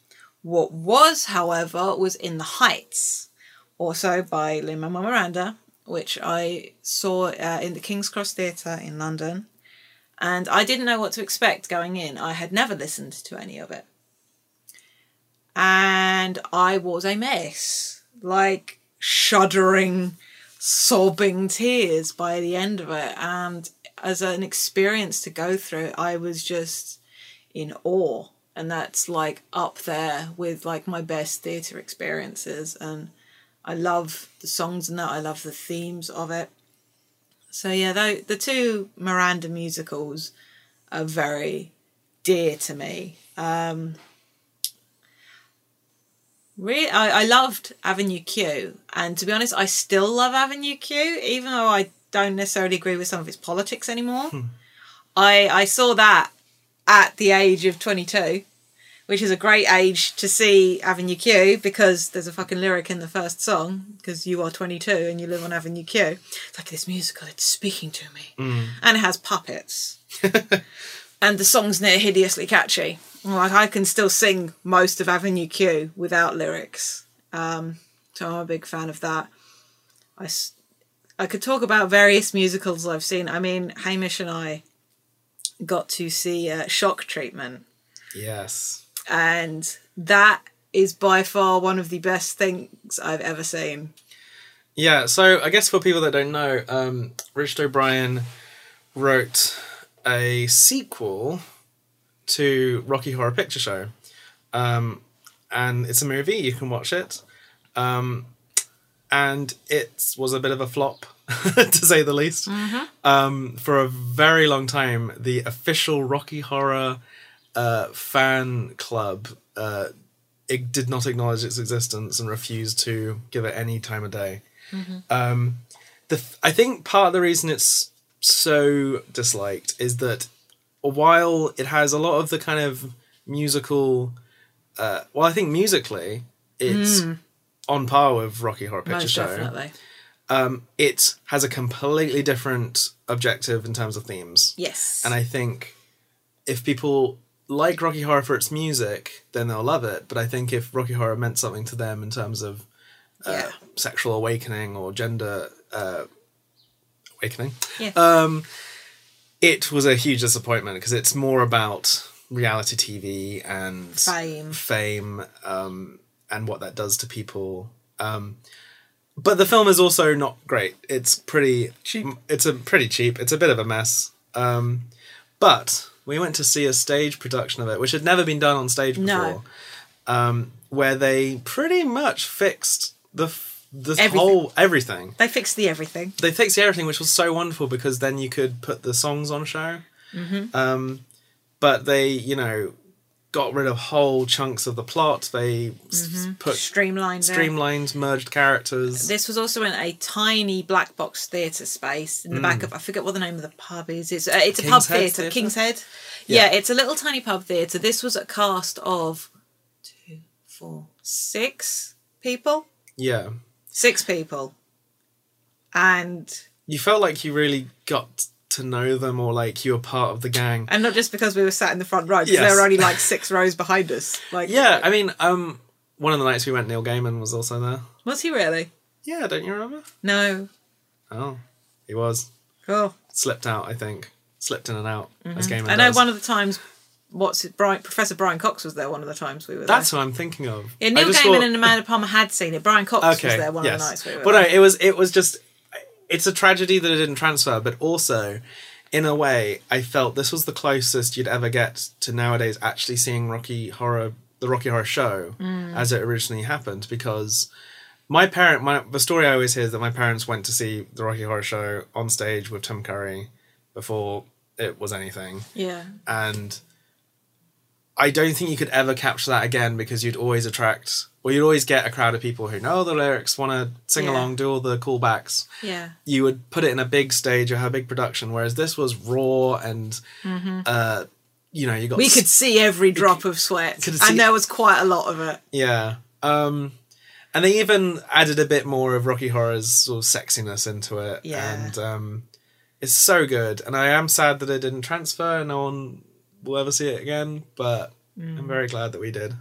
What was, however, was In the Heights, also by Lin Manuel Miranda, which I saw uh, in the King's Cross Theatre in London, and I didn't know what to expect going in. I had never listened to any of it and I was a mess. Like shuddering, sobbing tears by the end of it. And as an experience to go through, I was just in awe. And that's like up there with like my best theatre experiences. And I love the songs and that. I love the themes of it. So yeah, though the two Miranda musicals are very dear to me. Um, Really, I, I loved Avenue Q, and to be honest, I still love Avenue Q, even though I don't necessarily agree with some of its politics anymore. I I saw that at the age of twenty two, which is a great age to see Avenue Q because there's a fucking lyric in the first song because you are twenty two and you live on Avenue Q. It's like this musical, it's speaking to me, and it has puppets, and the songs near hideously catchy. Like I can still sing most of Avenue Q without lyrics. Um, so I'm a big fan of that. I, I could talk about various musicals I've seen. I mean, Hamish and I got to see uh, Shock Treatment, yes and that is by far one of the best things I've ever seen. Yeah, so I guess for people that don't know, um, Richard O'Brien wrote a sequel to Rocky Horror Picture Show, um, and it's a movie. You can watch it, um, and it was a bit of a flop, to say the least. Um, for a very long time, the official Rocky Horror uh, fan club uh, it did not acknowledge its existence and refused to give it any time of day. Um, the th- I think part of the reason it's so disliked is that while it has a lot of the kind of musical, uh, well, I think musically it's on par with Rocky Horror Picture Most Show. definitely. Um, it has a completely different objective in terms of themes. Yes. And I think if people like Rocky Horror for its music, then they'll love it. But I think if Rocky Horror meant something to them in terms of uh, Yeah. sexual awakening or gender uh, awakening, Yeah. um, it was a huge disappointment because it's more about reality TV and Fame. fame, um, and what that does to people. Um, but the film is also not great. It's pretty Cheap. It's a pretty cheap. It's a bit of a mess. Um, but we went to see a stage production of it, which had never been done on stage before. No. Um, where they pretty much fixed the Everything. whole everything. They fixed the everything. They fixed the everything, which was so wonderful because then you could put the songs on show. Mm-hmm. Um, but they, you know, got rid of whole chunks of the plot. They s- put Streamlined. it. streamlined, merged characters. This was also in a tiny black box theatre space in the back Mm. of I forget what the name of the pub is. It's uh, it's a King's pub Head theatre, Theatre? King's Head. Yeah. Yeah. it's a little tiny pub theatre. This was a cast of two, four, six people, yeah, six people, and you felt like you really got to know them, or like you were part of the gang. and not just because we were sat in the front row, because Yes. there were only like six rows behind us. Like Yeah, I mean, um, one of the nights we went, Neil Gaiman was also there. was he really? Yeah, don't you remember? No. Oh, he was Cool. slipped out. I think slipped in and out as Gaiman. Mm-hmm. I know does. one of the times. What's it? Brian, Professor Brian Cox was there. One of the times we were That's there. what I'm thinking of. Yeah, Neil Gaiman thought- and Amanda Palmer had seen it. Brian Cox was there one of the nights we were Well, there. no, it was it was just it's a tragedy that it didn't transfer, but also in a way, I felt this was the closest you'd ever get to nowadays actually seeing Rocky Horror, the Rocky Horror Show, Mm. as it originally happened. Because my parent, my the story I always hear is that my parents went to see the Rocky Horror Show on stage with Tim Curry before it was anything, Yeah. and I don't think you could ever capture that again because you'd always attract, or you'd always get a crowd of people who know the lyrics, want to sing Yeah. along, do all the callbacks. Yeah. You would put it in a big stage or have a big production, whereas this was raw and, uh, you know, you got Mm-hmm. We could see every drop of sweat, could see- and there was quite a lot of it. yeah. Um, and they even added a bit more of Rocky Horror's sort of sexiness into it. Yeah. And um, it's so good. And I am sad that it didn't transfer no one will ever see it again, but Mm. I'm very glad that we did.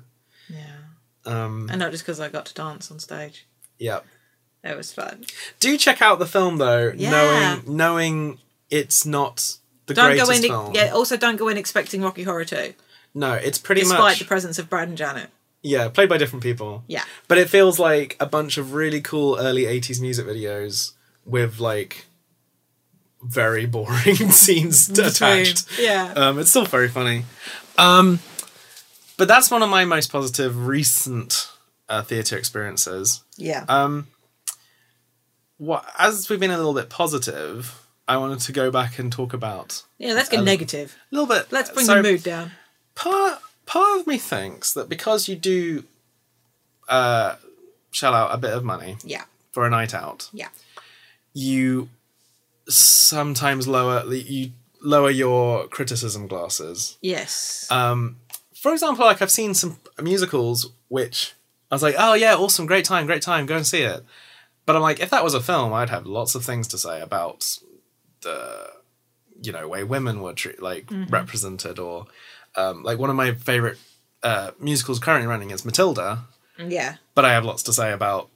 Yeah. Um, And not just because I got to dance on stage. yeah. It was fun. Do check out the film though, Yeah. knowing knowing it's not the Don't greatest go in. film. Yeah. Also, don't go in expecting Rocky Horror 2, No, it's pretty despite much despite the presence of Brad and Janet. yeah, played by different people. Yeah. But it feels like a bunch of really cool early 80s music videos with like very boring scenes attached. Yeah. Um, it's still very funny. Um, but that's one of my most positive recent uh, theatre experiences. yeah. Um, what as we've been a little bit positive, I wanted to go back and talk about yeah. Let's get um, negative. a little bit. Let's bring so the mood down. Part part of me thinks that because you do uh, shell out a bit of money Yeah. for a night out, Yeah. you sometimes lower you lower your criticism glasses. Yes. Um, for example, like I've seen some musicals which I was like, oh yeah, awesome, great time, great time, go and see it. But I'm like, if that was a film, I'd have lots of things to say about the, you know, way women were tre- like represented, or um, like one of my favorite uh, musicals currently running is Matilda. yeah. But I have lots to say about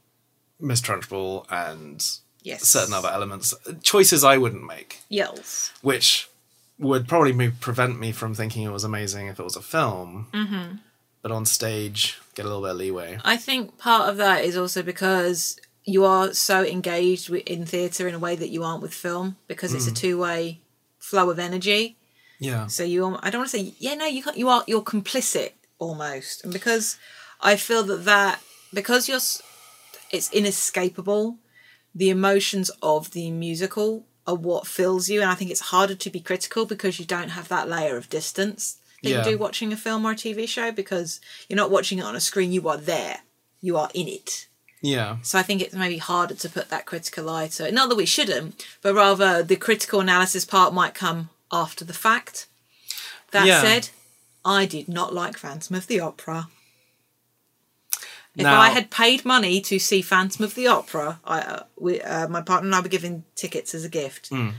Miss Trunchbull and Yes. certain other elements, choices I wouldn't make Yells. which would probably prevent me from thinking it was amazing if it was a film. Mm-hmm. But on stage, get a little bit of leeway. I think part of that is also because you are so engaged in theatre in a way that you aren't with film because it's a two way flow of energy. Yeah. So you, I don't want to say, yeah, no, you can't. You are, you're complicit almost, and because I feel that that because you're, it's inescapable. The emotions of the musical are what fills you, and I think it's harder to be critical because you don't have that layer of distance that Yeah. you do watching a film or a TV show because you're not watching it on a screen. You are there. You are in it. Yeah. So I think it's maybe harder to put that critical eye to it. Not that we shouldn't, but rather the critical analysis part might come after the fact. That Yeah. said, I did not like Phantom of the Opera. If Now- I had paid money to see Phantom of the Opera, I, uh, we, uh, my partner and I were given tickets as a gift. Hmm.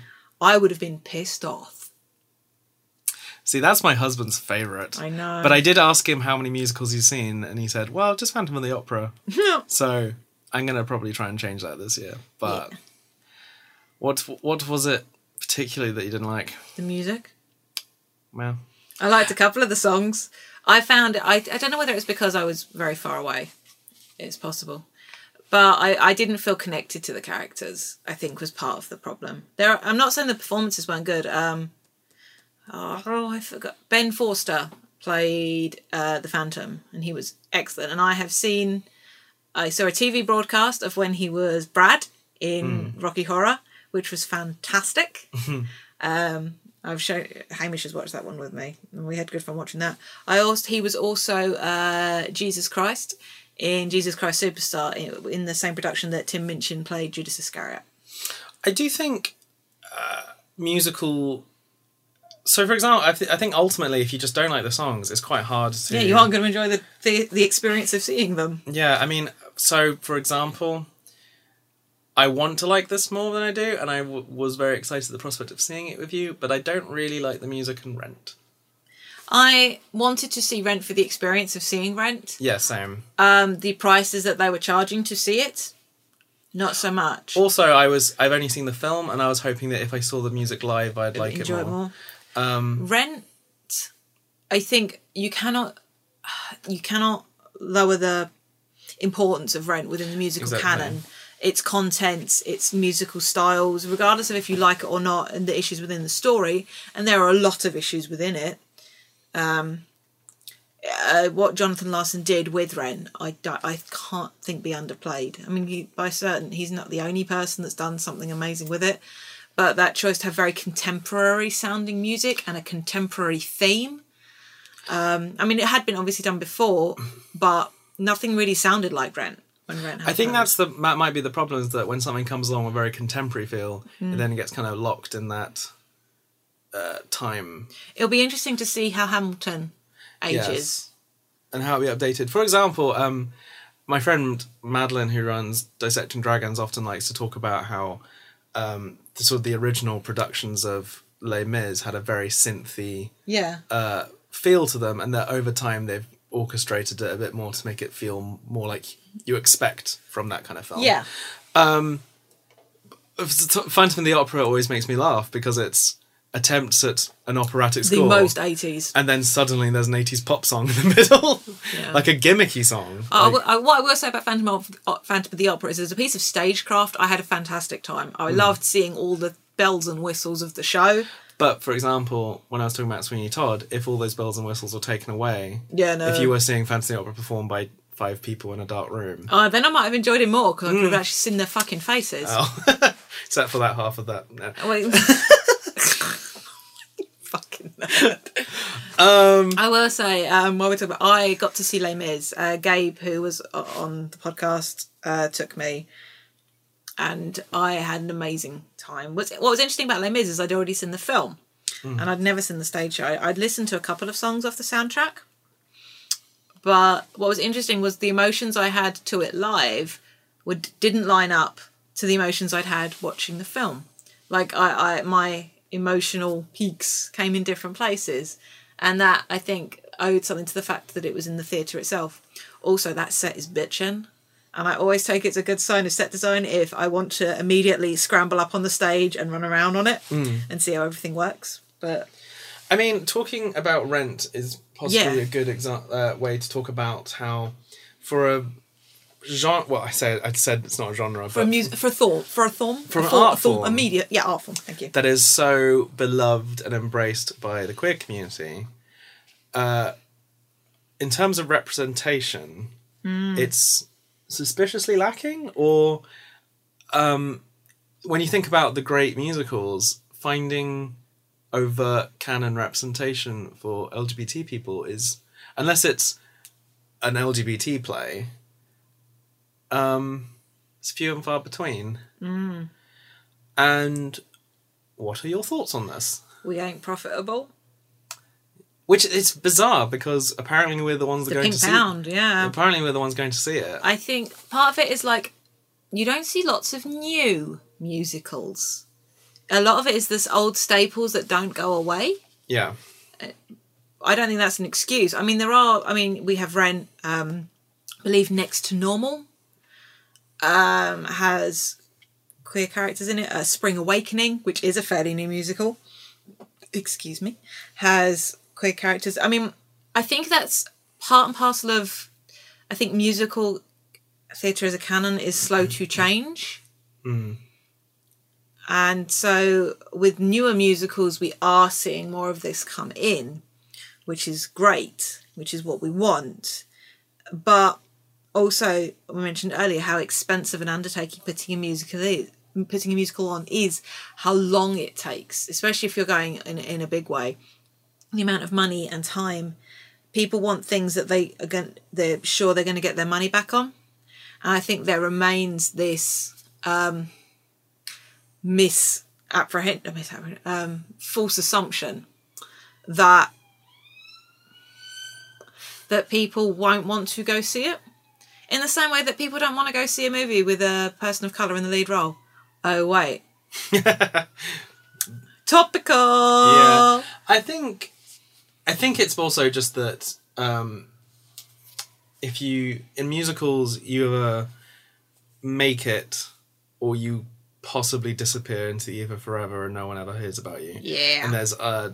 I would have been pissed off. See, that's my husband's favourite. I know. But I did ask him how many musicals he's seen, and he said, well, just Phantom of the Opera. so I'm going to probably try and change that this year. But Yeah. what what was it particularly that you didn't like? the music. Well, I liked a couple of the songs. I found I I don't know whether it's because I was very far away. It's possible. But I, I didn't feel connected to the characters. I think was part of the problem. There, are, I'm not saying the performances weren't good. Um, oh, oh, I forgot. Ben Forster played uh, the Phantom, and he was excellent. And I have seen, I saw a TV broadcast of when he was Brad in Rocky Horror, which was fantastic. um, I've shown Hamish has watched that one with me, and we had good fun watching that. I also he was also uh, Jesus Christ in Jesus Christ Superstar in, in the same production that Tim Minchin played Judas Iscariot. I do think uh, musical. So, for example, I, th- I think ultimately, if you just don't like the songs, it's quite hard to. Yeah, you aren't going to enjoy the, the the experience of seeing them. Yeah, I mean, so for example, I want to like this more than I do, and I w- was very excited at the prospect of seeing it with you, but I don't really like the music in Rent. I wanted to see Rent for the experience of seeing Rent. Yeah, same. Um, the prices that they were charging to see it, not so much. Also, I was I've only seen the film, and I was hoping that if I saw the music live, I'd like enjoy it more. Um, Rent, I think you cannot, you cannot lower the importance of Rent within the musical Exactly. canon. Its contents, its musical styles, regardless of if you like it or not, and the issues within the story. And there are a lot of issues within it. Um, uh, what Jonathan Larson did with Ren, I, don't- I can't think be underplayed. I mean, he, by certain, he's not the only person that's done something amazing with it, but that choice to have very contemporary sounding music and a contemporary theme. Um, I mean, it had been obviously done before, but nothing really sounded like Rent when Rent. I think that's the that might be the problem is that when something comes along with a very contemporary feel, Hmm. it then gets kind of locked in that uh, time It'll be interesting to see how Hamilton ages. Yes. and how it'll be updated. For example, um, my friend Madeline, who runs Dissecting Dragons, often likes to talk about how um, the sort of the original productions of Les Mis had a very synthy Yeah. uh, feel to them, and that over time they've orchestrated it a bit more to make it feel more like you expect from that kind of film. yeah. Um, Phantom of the Opera always makes me laugh because it's attempts at an operatic score. The most 80s. and then suddenly there's an 80s pop song in the middle. Yeah. like a gimmicky song. I Like- I- what I will say about Phantom of, uh, Phantom of the Opera is, as a piece of stagecraft, I had a fantastic time. I loved seeing all the bells and whistles of the show. but for example, when I was talking about Sweeney Todd, if all those bells and whistles were taken away, Yeah, no. if you were seeing Phantom of the Opera performed by five people in a dark room, Uh, then I might have enjoyed it more because I could have actually seen their fucking faces. oh, except for that half of that. No. Fucking nerd. Um, I will say, um, while we're talking about, I got to see Les Mis. Uh, Gabe, who was on the podcast, uh, took me, and I had an amazing time. What's, what was interesting about Les Mis is I'd already seen the film, and I'd never seen the stage show. I'd listened to a couple of songs off the soundtrack, but what was interesting was the emotions I had to it live would didn't line up to the emotions I'd had watching the film. Like I, I my emotional peaks came in different places, and that I think owed something to the fact that it was in the theatre itself. Also, that set is bitchin'. And I always take it as a good sign of set design if I want to immediately scramble up on the stage and run around on it and see how everything works. But I mean, talking about Rent is possibly Yeah. a good exa- uh, way to talk about how, for a genre, well, I said I said it's not a genre, for a music, for a thought, for a thorn, For a an art thorn- a media, yeah, art form. Thank you. that is so beloved and embraced by the queer community. Uh, in terms of representation, it's suspiciously lacking. Or um, when you think about the great musicals, finding overt canon representation for LGBT people is, unless it's an LGBT play, um, it's few and far between. And what are your thoughts on this? We ain't profitable. Which is bizarre because apparently we're the ones that The are going pink to see. pound, yeah. Apparently we're the ones going to see it. I think part of it is like you don't see lots of new musicals. A lot of it is this old staples that don't go away. yeah, I don't think that's an excuse. I mean, there are. I mean, we have Rent. Um, I believe Next to Normal um, has queer characters in it. Uh, Spring Awakening, which is a fairly new musical, excuse me, has queer characters. I mean, I think that's part and parcel of. I think musical theatre as a canon is slow to change. And so with newer musicals, we are seeing more of this come in, which is great, which is what we want. But also, we mentioned earlier how expensive an undertaking putting a musical is. Putting a musical on is how long it takes, especially if you're going in, in a big way. The amount of money and time people want things that they are going, they're sure they're going to get their money back on. And I think there remains this um, misapprehend, um, false assumption that that people won't want to go see it. In the same way that people don't want to go see a movie with a person of colour in the lead role. Oh wait. Topical. Yeah, I think, I think it's also just that um, if you in musicals you either make it or you possibly disappear into the ether forever and no one ever hears about you. Yeah. and there's uh,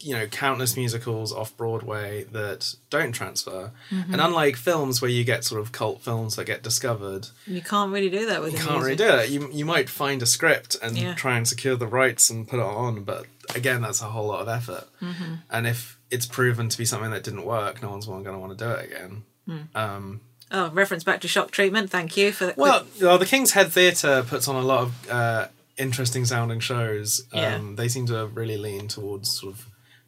you know countless musicals off Broadway that don't transfer, Mm-hmm. and unlike films where you get sort of cult films that get discovered, You can't really do that with you can't really do it. You you might find a script and Yeah. try and secure the rights and put it on, but again, that's a whole lot of effort. Mm-hmm. And if it's proven to be something that didn't work, no one's going to want to do it again. Hmm. Um, Oh, reference back to shock treatment. Thank you for that. well, well, the King's Head Theatre puts on a lot of uh, interesting sounding shows. Um, Yeah. They seem to really lean towards sort of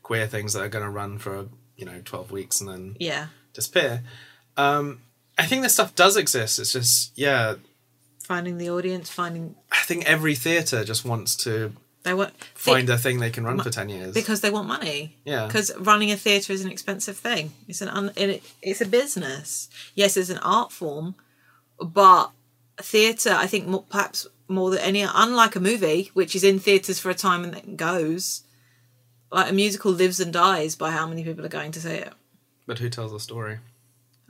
queer things that are going to run for you know twelve weeks and then yeah. disappear. Um, I think this stuff does exist. It's just yeah, Finding the audience, finding I think every theatre just wants to they want find a thing they can run for ten years. because they want money. Yeah. Because running a theatre is an expensive thing. It's an un, it, it's a business. Yes, it's an art form, but theatre, I think, more, perhaps more than any, unlike a movie, which is in theatres for a time and then goes. Like a musical lives and dies by how many people are going to see it. but who tells the story?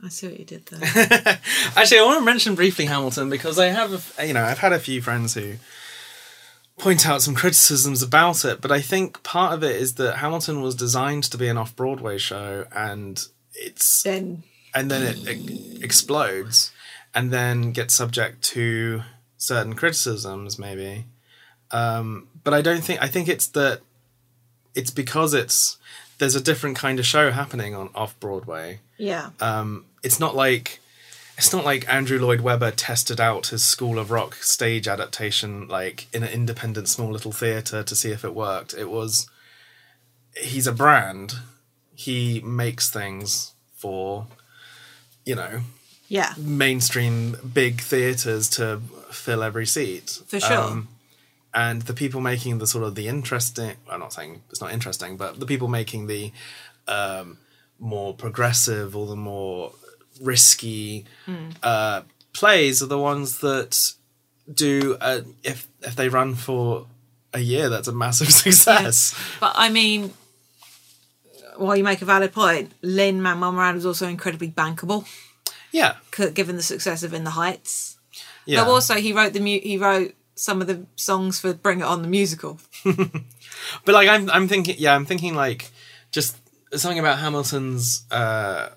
I see what you did there. Actually, I want to mention briefly Hamilton because I have, a, you know, I've had a few friends who point out some criticisms about it, but I think part of it is that Hamilton was designed to be an off-Broadway show, and it's then and then it, it explodes, and then gets subject to certain criticisms, maybe. Um, but I don't think I think it's that it's because it's there's a different kind of show happening on off Broadway yeah, um, it's not like it's not like Andrew Lloyd Webber tested out his School of Rock stage adaptation like in an independent small little theater to see if it worked. It was he's a brand. He makes things for you know yeah, mainstream big theaters to fill every seat. For sure. Um, and the people making the sort of the interesting I'm not saying it's not interesting, but the people making the um, more progressive or the more risky Hmm. uh, plays are the ones that do uh, if if they run for a year that's a massive success. but I mean, while you make a valid point, Lin Manuel Miranda was also incredibly bankable, Yeah. given the success of In the Heights. Yeah. But also, he wrote the mu- he wrote some of the songs for Bring It On the musical. But like I'm I'm thinking yeah, I'm thinking like just something about Hamilton's uh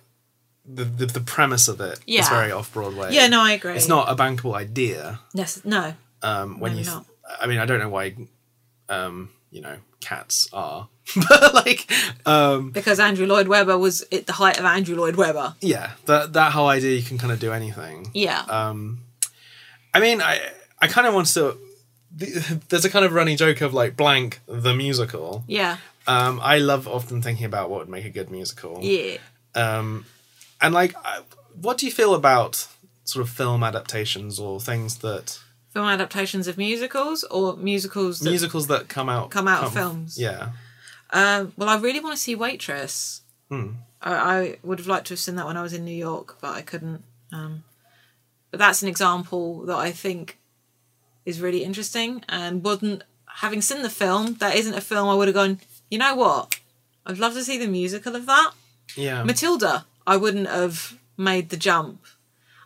the the, the premise of it is Yeah. very off Broadway. Yeah, no, I agree. It's not a bankable idea. Yes, no. Um when you not. I mean I don't know why um you know cats are but like um Because Andrew Lloyd Webber was at the height of Andrew Lloyd Webber. yeah that that whole idea you can kind of do anything. Yeah. Um I mean I I kind of want to there's a kind of running joke of like blank the musical. yeah. Um, I love often thinking about what would make a good musical. Yeah. Um, and like, what do you feel about sort of film adaptations or things that Film adaptations of musicals or musicals that musicals that come out come out of films. Yeah, Um, well, I really want to see Waitress. Hmm. I, I would have liked to have seen that when I was in New York, but I couldn't. Um, but that's an example that I think is really interesting and wouldn't. Having seen the film, that isn't a film I would have gone. You know what? I'd love to see the musical of that. yeah, Matilda, I wouldn't have made the jump.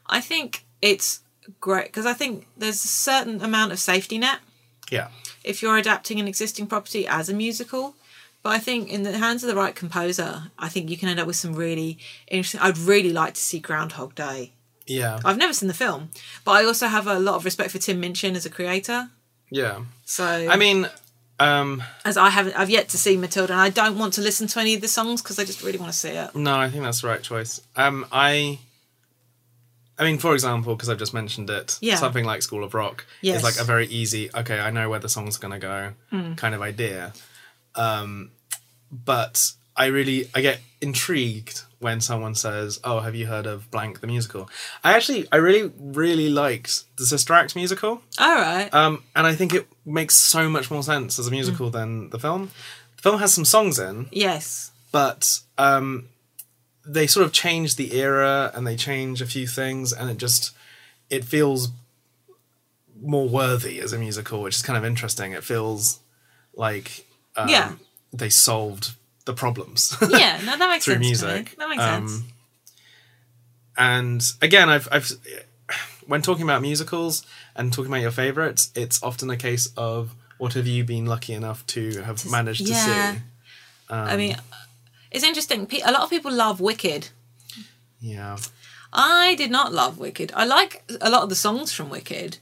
I think it's great because I think there's a certain amount of safety net yeah, if you're adapting an existing property as a musical. But I think in the hands of the right composer, I think you can end up with some really interesting. I'd really like to see Groundhog Day. Yeah. I've never seen the film, but I also have a lot of respect for Tim Minchin as a creator. Yeah. So I mean, um, as I haven't, I've yet to see Matilda, and I don't want to listen to any of the songs because I just really want to see it. no, I think that's the right choice. Um, I. I mean, for example, because I've just mentioned it, Yeah. something like School of Rock Yes. is like a very easy, okay, I know where the song's going to go Mm. kind of idea. Um, but I really, I get intrigued when someone says, oh, have you heard of Blank the musical? I actually, I really, really liked the Sister Act musical. All right. Um, and I think it makes so much more sense as a musical than the film. The film has some songs in, yes. but um, they sort of change the era and they change a few things, and it just it feels more worthy as a musical, which is kind of interesting. It feels like um, Yeah. they solved the problems Yeah. No, that makes through sense. to music. me. That makes Um, sense. And again, I've, I've when talking about musicals and talking about your favorites, it's often a case of what have you been lucky enough to have managed to yeah. see. I mean, it's interesting. A lot of people love Wicked. Yeah, I did not love Wicked. I like a lot of the songs from Wicked.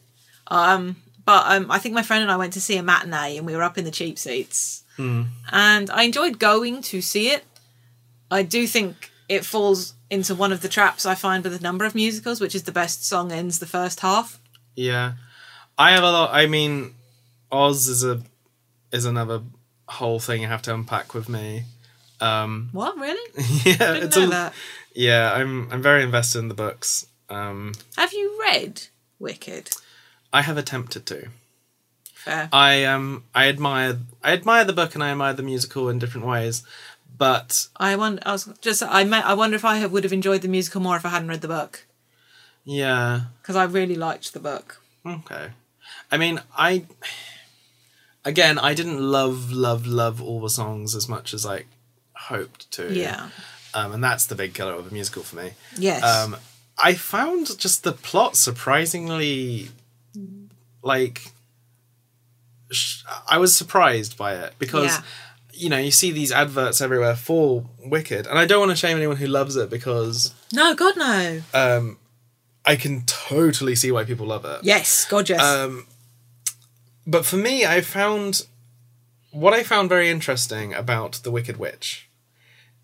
Um, but um, I think my friend and I went to see a matinee and we were up in the cheap seats. And I enjoyed going to see it. I do think it falls into one of the traps I find with a number of musicals, which is the best song ends the first half. yeah. I have a lot. I mean, Oz is a is another whole thing you have to unpack with me. Um, What, really? yeah, Didn't it's know a, that. yeah. I'm I'm very invested in the books. Um, Have you read Wicked? I have attempted to. Fair. I um I admire I admire the book and I admire the musical in different ways, but I wonder. I was just. I meant. I wonder if I would have enjoyed the musical more if I hadn't read the book yeah, because I really liked the book. okay. I mean, I again I didn't love love love all the songs as much as I hoped to. Yeah. um, and that's the big killer of a musical for me. Yes. Um, I found just the plot surprisingly like I was surprised by it because Yeah. you know you see these adverts everywhere for Wicked, and I don't want to shame anyone who loves it because no, God no. um, I can totally see why people love it. Yes, gorgeous. Um, but for me, I found what I found very interesting about the Wicked Witch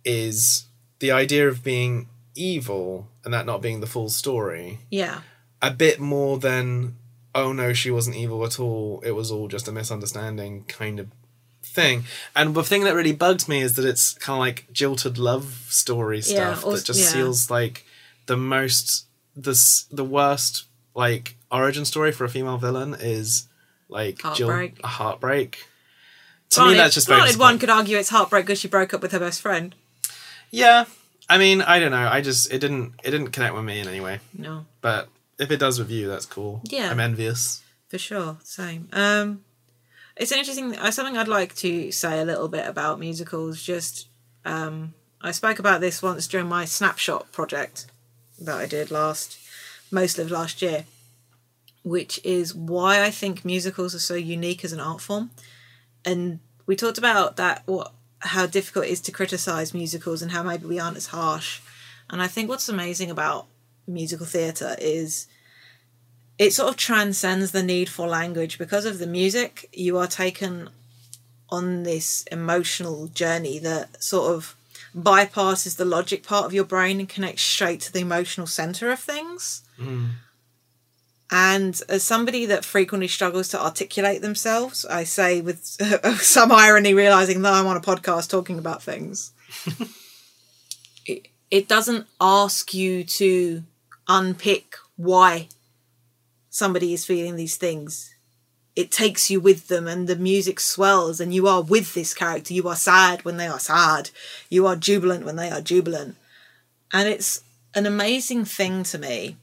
is the idea of being evil and that not being the full story. yeah. A bit more than oh no, she wasn't evil at all. It was all just a misunderstanding kind of thing. And the thing that really bugs me is that it's kind of like jilted love story Yeah, stuff that just yeah. feels like the most the the worst like origin story for a female villain is like Heartbreak. a heartbreak. To Granted, me, that's just granted, one could argue it's heartbreak because she broke up with her best friend. Yeah, I mean, I don't know. I just it didn't it didn't connect with me in any way. No, But if it does with you, that's cool. Yeah. I'm envious. for sure. Same. Um, it's an interesting. Uh, something I'd like to say a little bit about musicals. Just, um, I spoke about this once during my snapshot project that I did last, most of last year, which is why I think musicals are so unique as an art form. And we talked about that. What how difficult it is to criticize musicals and how maybe we aren't as harsh. And I think what's amazing about musical theatre is it sort of transcends the need for language. Because of the music you are taken on this emotional journey that sort of bypasses the logic part of your brain and connects straight to the emotional center of things. Hmm. And as somebody that frequently struggles to articulate themselves i say with some irony realizing that i'm on a podcast talking about things it, it doesn't ask you to unpick why somebody is feeling these things. It takes you with them, and the music swells, and you are with this character. You are sad when they are sad. You are jubilant when they are jubilant. And it's an amazing thing to me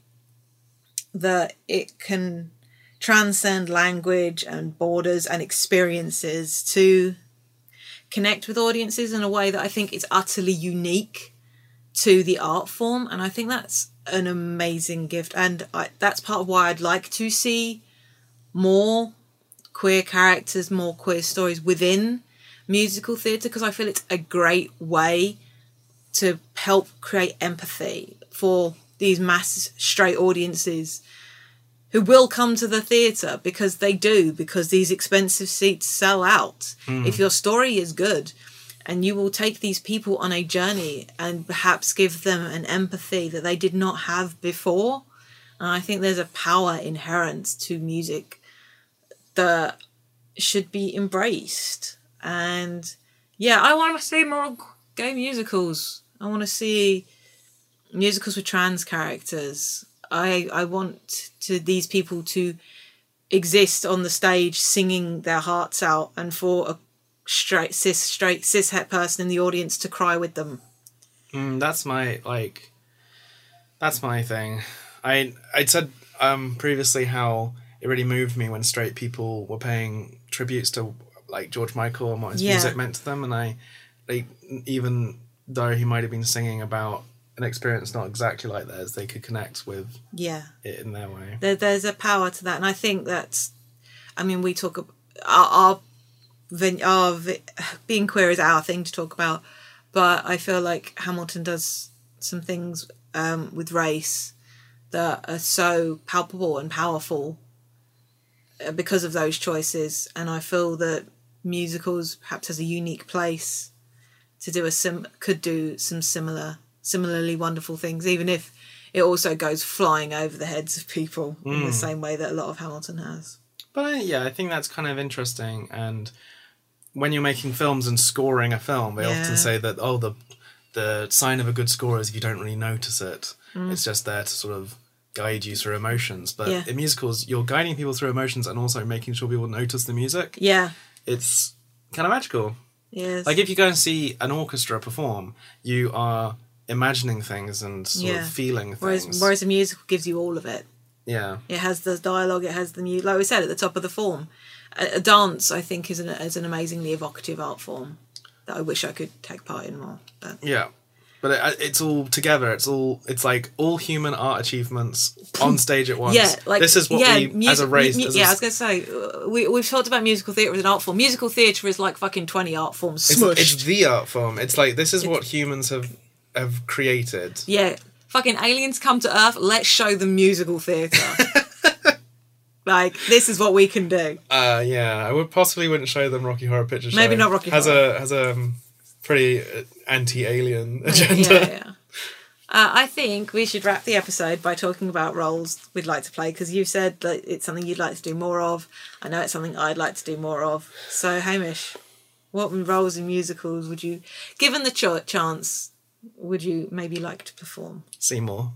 that it can transcend language and borders and experiences to connect with audiences in a way that I think is utterly unique to the art form and i think that's an amazing gift. And I, that's part of why i'd like to see more queer characters more queer stories within musical theatre because I feel it's a great way to help create empathy for these mass straight audiences who will come to the theatre because they do because these expensive seats sell out. Hmm. If your story is good and you will take these people on a journey and perhaps give them an empathy that they did not have before. And i think there's a power inherent to music that should be embraced. And yeah i want to see more gay musicals. I want to see musicals with trans characters. I I want to these people to exist on the stage singing their hearts out and for a straight cis straight cis het person in the audience to cry with them. Mm, that's my like. That's my thing. I I said um previously how it really moved me when straight people were paying tributes to like George Michael and what his Yeah. music meant to them, and I like even though he might have been singing about an experience not exactly like theirs, they could connect with Yeah. it in their way. there, there's a power to that, and I think that's. I mean, we talk our our, ven- our vi- being queer is our thing to talk about, but I feel like Hamilton does some things um, with race that are so palpable and powerful uh, because of those choices, and I feel that musicals perhaps has a unique place to do a sim could do some similar similarly wonderful things, even if it also goes flying over the heads of people in the same way that a lot of Hamilton has. But I, yeah, I think that's kind of interesting. And when you're making films and scoring a film, they Yeah. often say that oh, the the sign of a good score is if you don't really notice it. Mm. It's just there to sort of guide you through emotions. But Yeah. in musicals, you're guiding people through emotions and also making sure people notice the music. Yeah. It's kind of magical. Yes. Like if you go and see an orchestra perform, you are imagining things and sort Yeah. of feeling things. whereas whereas a musical gives you all of it. yeah. It has the dialogue. It has the music. Like we said at the top of the form, a, a dance I think is an is an amazingly evocative art form that I wish I could take part in more. But Yeah, but it, it's all together. It's all. It's like all human art achievements on stage at once. yeah, like this is what yeah, we music- as a race. mu- as yeah, I s- was gonna say uh, we we've talked about musical theatre as an art form. Musical theatre is like fucking twenty art forms it's, smushed. it's the art form. It's like this is what humans have have created. Yeah. Fucking aliens come to Earth, let's show them musical theatre. like, this is what we can do. Uh, yeah, I would possibly wouldn't show them Rocky Horror Picture Show. Maybe not Rocky has Horror. a has a um, pretty uh, anti-alien Yeah, agenda. yeah. Uh, I think we should wrap the episode by talking about roles we'd like to play because you said that it's something you'd like to do more of. I know it's something I'd like to do more of. So, Hamish, what roles in musicals would you, given the ch- chance, would you maybe like to perform? Seymour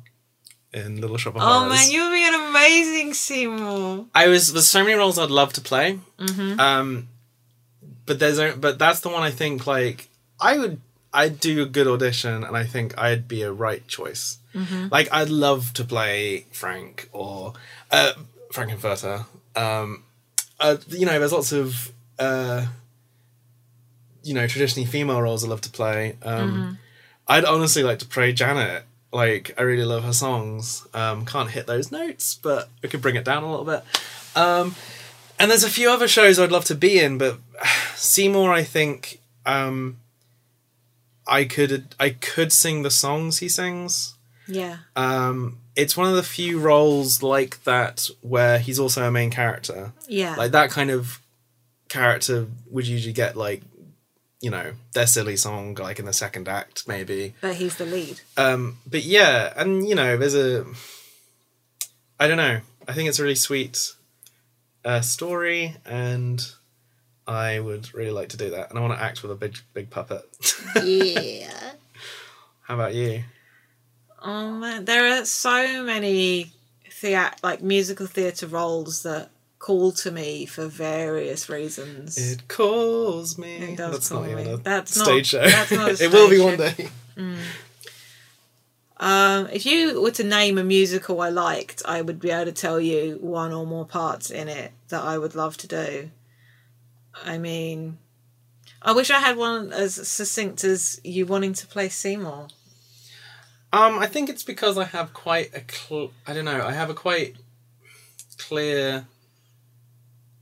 in Little Shop of Horrors. Oh man, you would be an amazing Seymour. I was there's so many roles I'd love to play. Mm-hmm. Um, but there's a, but that's the one I think like I would I'd do a good audition and I think I'd be a right choice. Mm-hmm. Like I'd love to play Frank or uh, Frank-N-Furter. Um, uh, you know, there's lots of uh, you know traditionally female roles I love to play. Um, Mm-hmm. I'd honestly like to play Janet. Like I really love her songs. Um, can't hit those notes, but I could bring it down a little bit. Um, and there's a few other shows I'd love to be in, but Seymour, I think um, I could I could sing the songs he sings. Yeah. Um, it's one of the few roles like that where he's also a main character. Yeah. Like that kind of character would usually get like, you know, their silly song like in the second act maybe. but he's the lead. Um, but yeah, and you know, there's a. I don't know. I think it's a really sweet uh, story, and I would really like to do that. And I want to act with a big, big puppet. yeah. How about you? Oh man, there are so many thea- like musical theatre roles that call to me for various reasons. It calls me. It does that's call not me. That's not- stage show. that's not a it will be stage one day. Um, if you were to name a musical I liked, I would be able to tell you one or more parts in it that I would love to do. I mean, I wish I had one as succinct as you wanting to play Seymour. Um, I think it's because I have quite a cl- I don't know. I have a quite clear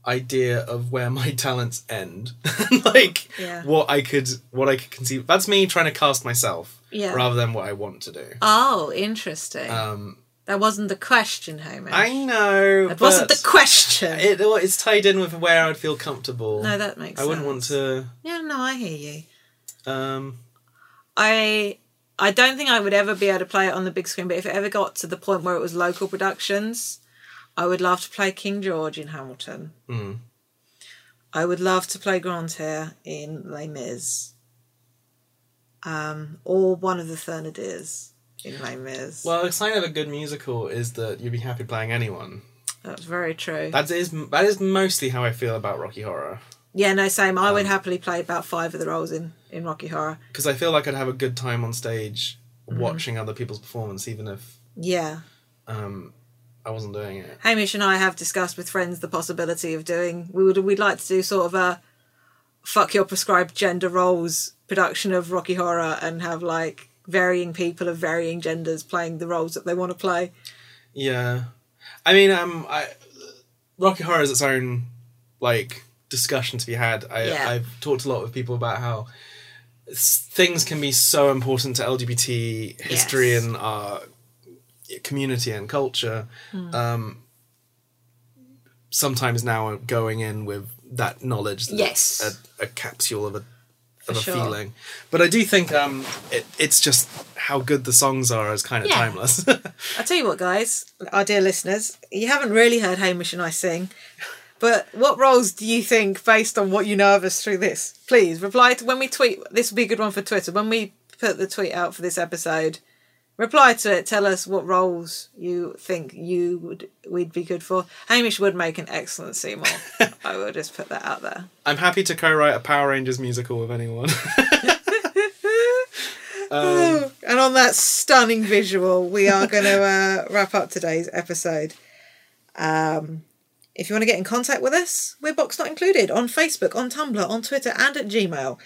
idea of where my talents end, like Yeah. what I could what I could conceive. That's me trying to cast myself Yeah. rather than what I want to do. Oh, interesting. Um, that wasn't the question, Hamish. I know That wasn't the question. It, it's tied in with where I'd feel comfortable. no, that makes sense. I wouldn't want to. Yeah, no, I hear you. Um, I I don't think I would ever be able to play it on the big screen, but if it ever got to the point where it was local productions, I would love to play King George in Hamilton. mm. I would love to play Grantaire in Les Mis. Um, or one of the Thénardiers in Les Mis. Well, a sign of a good musical is that you'd be happy playing anyone. That's very true. That is that is mostly how I feel about Rocky Horror yeah, no, same. I Um, would happily play about five of the roles in, in Rocky Horror. because I feel like I'd have a good time on stage Mm-hmm. watching other people's performance, even if Yeah. um, I wasn't doing it. Hamish and I have discussed with friends the possibility of doing. We would we'd like to do sort of a fuck your prescribed gender roles production of Rocky Horror and have like varying people of varying genders playing the roles that they want to play. Yeah, I mean, um, I Rocky Horror is its own like discussion to be had. I Yeah. I've talked a lot with people about how things can be so important to LGBT history Yes. and our community and culture. Hmm. Um, sometimes now going in with that knowledge, that Yes. a, a capsule of a of a sure. feeling. But I do think um, it, it's just how good the songs are is kind of Yeah. timeless. I tell you what, guys, our dear listeners, you haven't really heard Hamish and I sing. But what roles do you think, based on what you know of us through this? Please reply to when we tweet. This will be a good one for Twitter. When we put the tweet out for this episode, reply to it. Tell us what roles you think you would we'd be good for. Hamish would make an excellent Seymour. I will just put that out there. I'm happy to co-write a Power Rangers musical with anyone. Um, and on that stunning visual, we are going to uh, wrap up today's episode. Um, if you want to get in contact with us, we're Box Not Included on Facebook, on Tumblr, on Twitter, and at Gmail.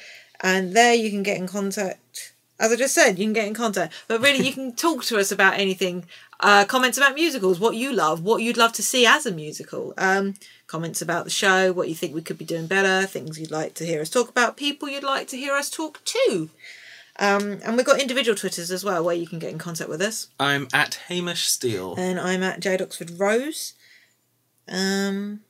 And there you can get in contact. As I just said, you can get in contact. But really, you can talk to us about anything. Uh, comments about musicals, what you love, what you'd love to see as a musical. Um, comments about the show, what you think we could be doing better, things you'd like to hear us talk about, people you'd like to hear us talk to. Um, and we've got individual Twitters as well where you can get in contact with us. I'm at Hamish Steele. And I'm at Jade Oxford Rose. Um,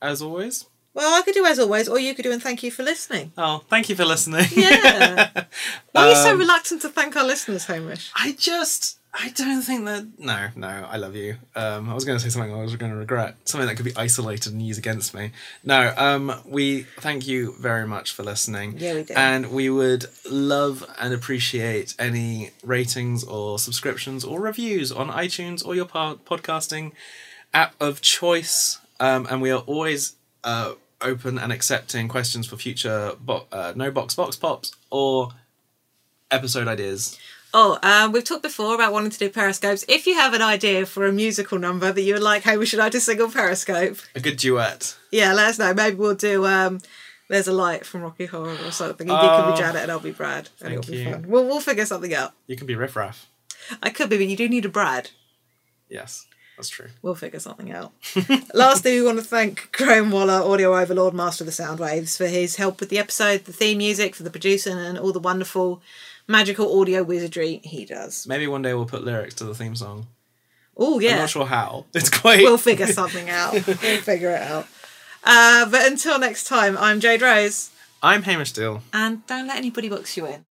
As always. Well, I could do as always, or you could do and thank you for listening. Oh, thank you for listening. Yeah. Why are you so Um, reluctant to thank our listeners, Hamish? I just, I don't think that. No, no, I love you. Um, I was going to say something I was going to regret, something that could be isolated and used against me. No, um, we thank you very much for listening. Yeah, we do. And we would love and appreciate any ratings or subscriptions or reviews on iTunes or your po- podcasting app of choice. Um, and we are always uh, open and accepting questions for future bo- uh, no box box pops or episode ideas. Oh, um, we've talked before about wanting to do Periscopes. If you have an idea for a musical number that you would like Hamish and I to sing on Periscope, A good duet. yeah, let us know. Maybe we'll do um, There's a Light from Rocky Horror or something. You Oh, could be Janet and I'll be Brad. And thank it'll be you. fun. We'll, we'll figure something out. You can be Riff Raff. I could be, but you do need a Brad. Yes, that's true. We'll figure something out. Lastly, we want to thank Graham Waller, Audio Overlord, Master of the Sound Waves, for his help with the episode, the theme music, for the producing, and all the wonderful magical audio wizardry he does. Maybe one day we'll put lyrics to the theme song. Oh, yeah. I'm not sure how. It's quite. We'll figure something out. We'll figure it out. Uh, but until next time, I'm Jade Rose, I'm Hamish Steele. and don't let anybody box you in.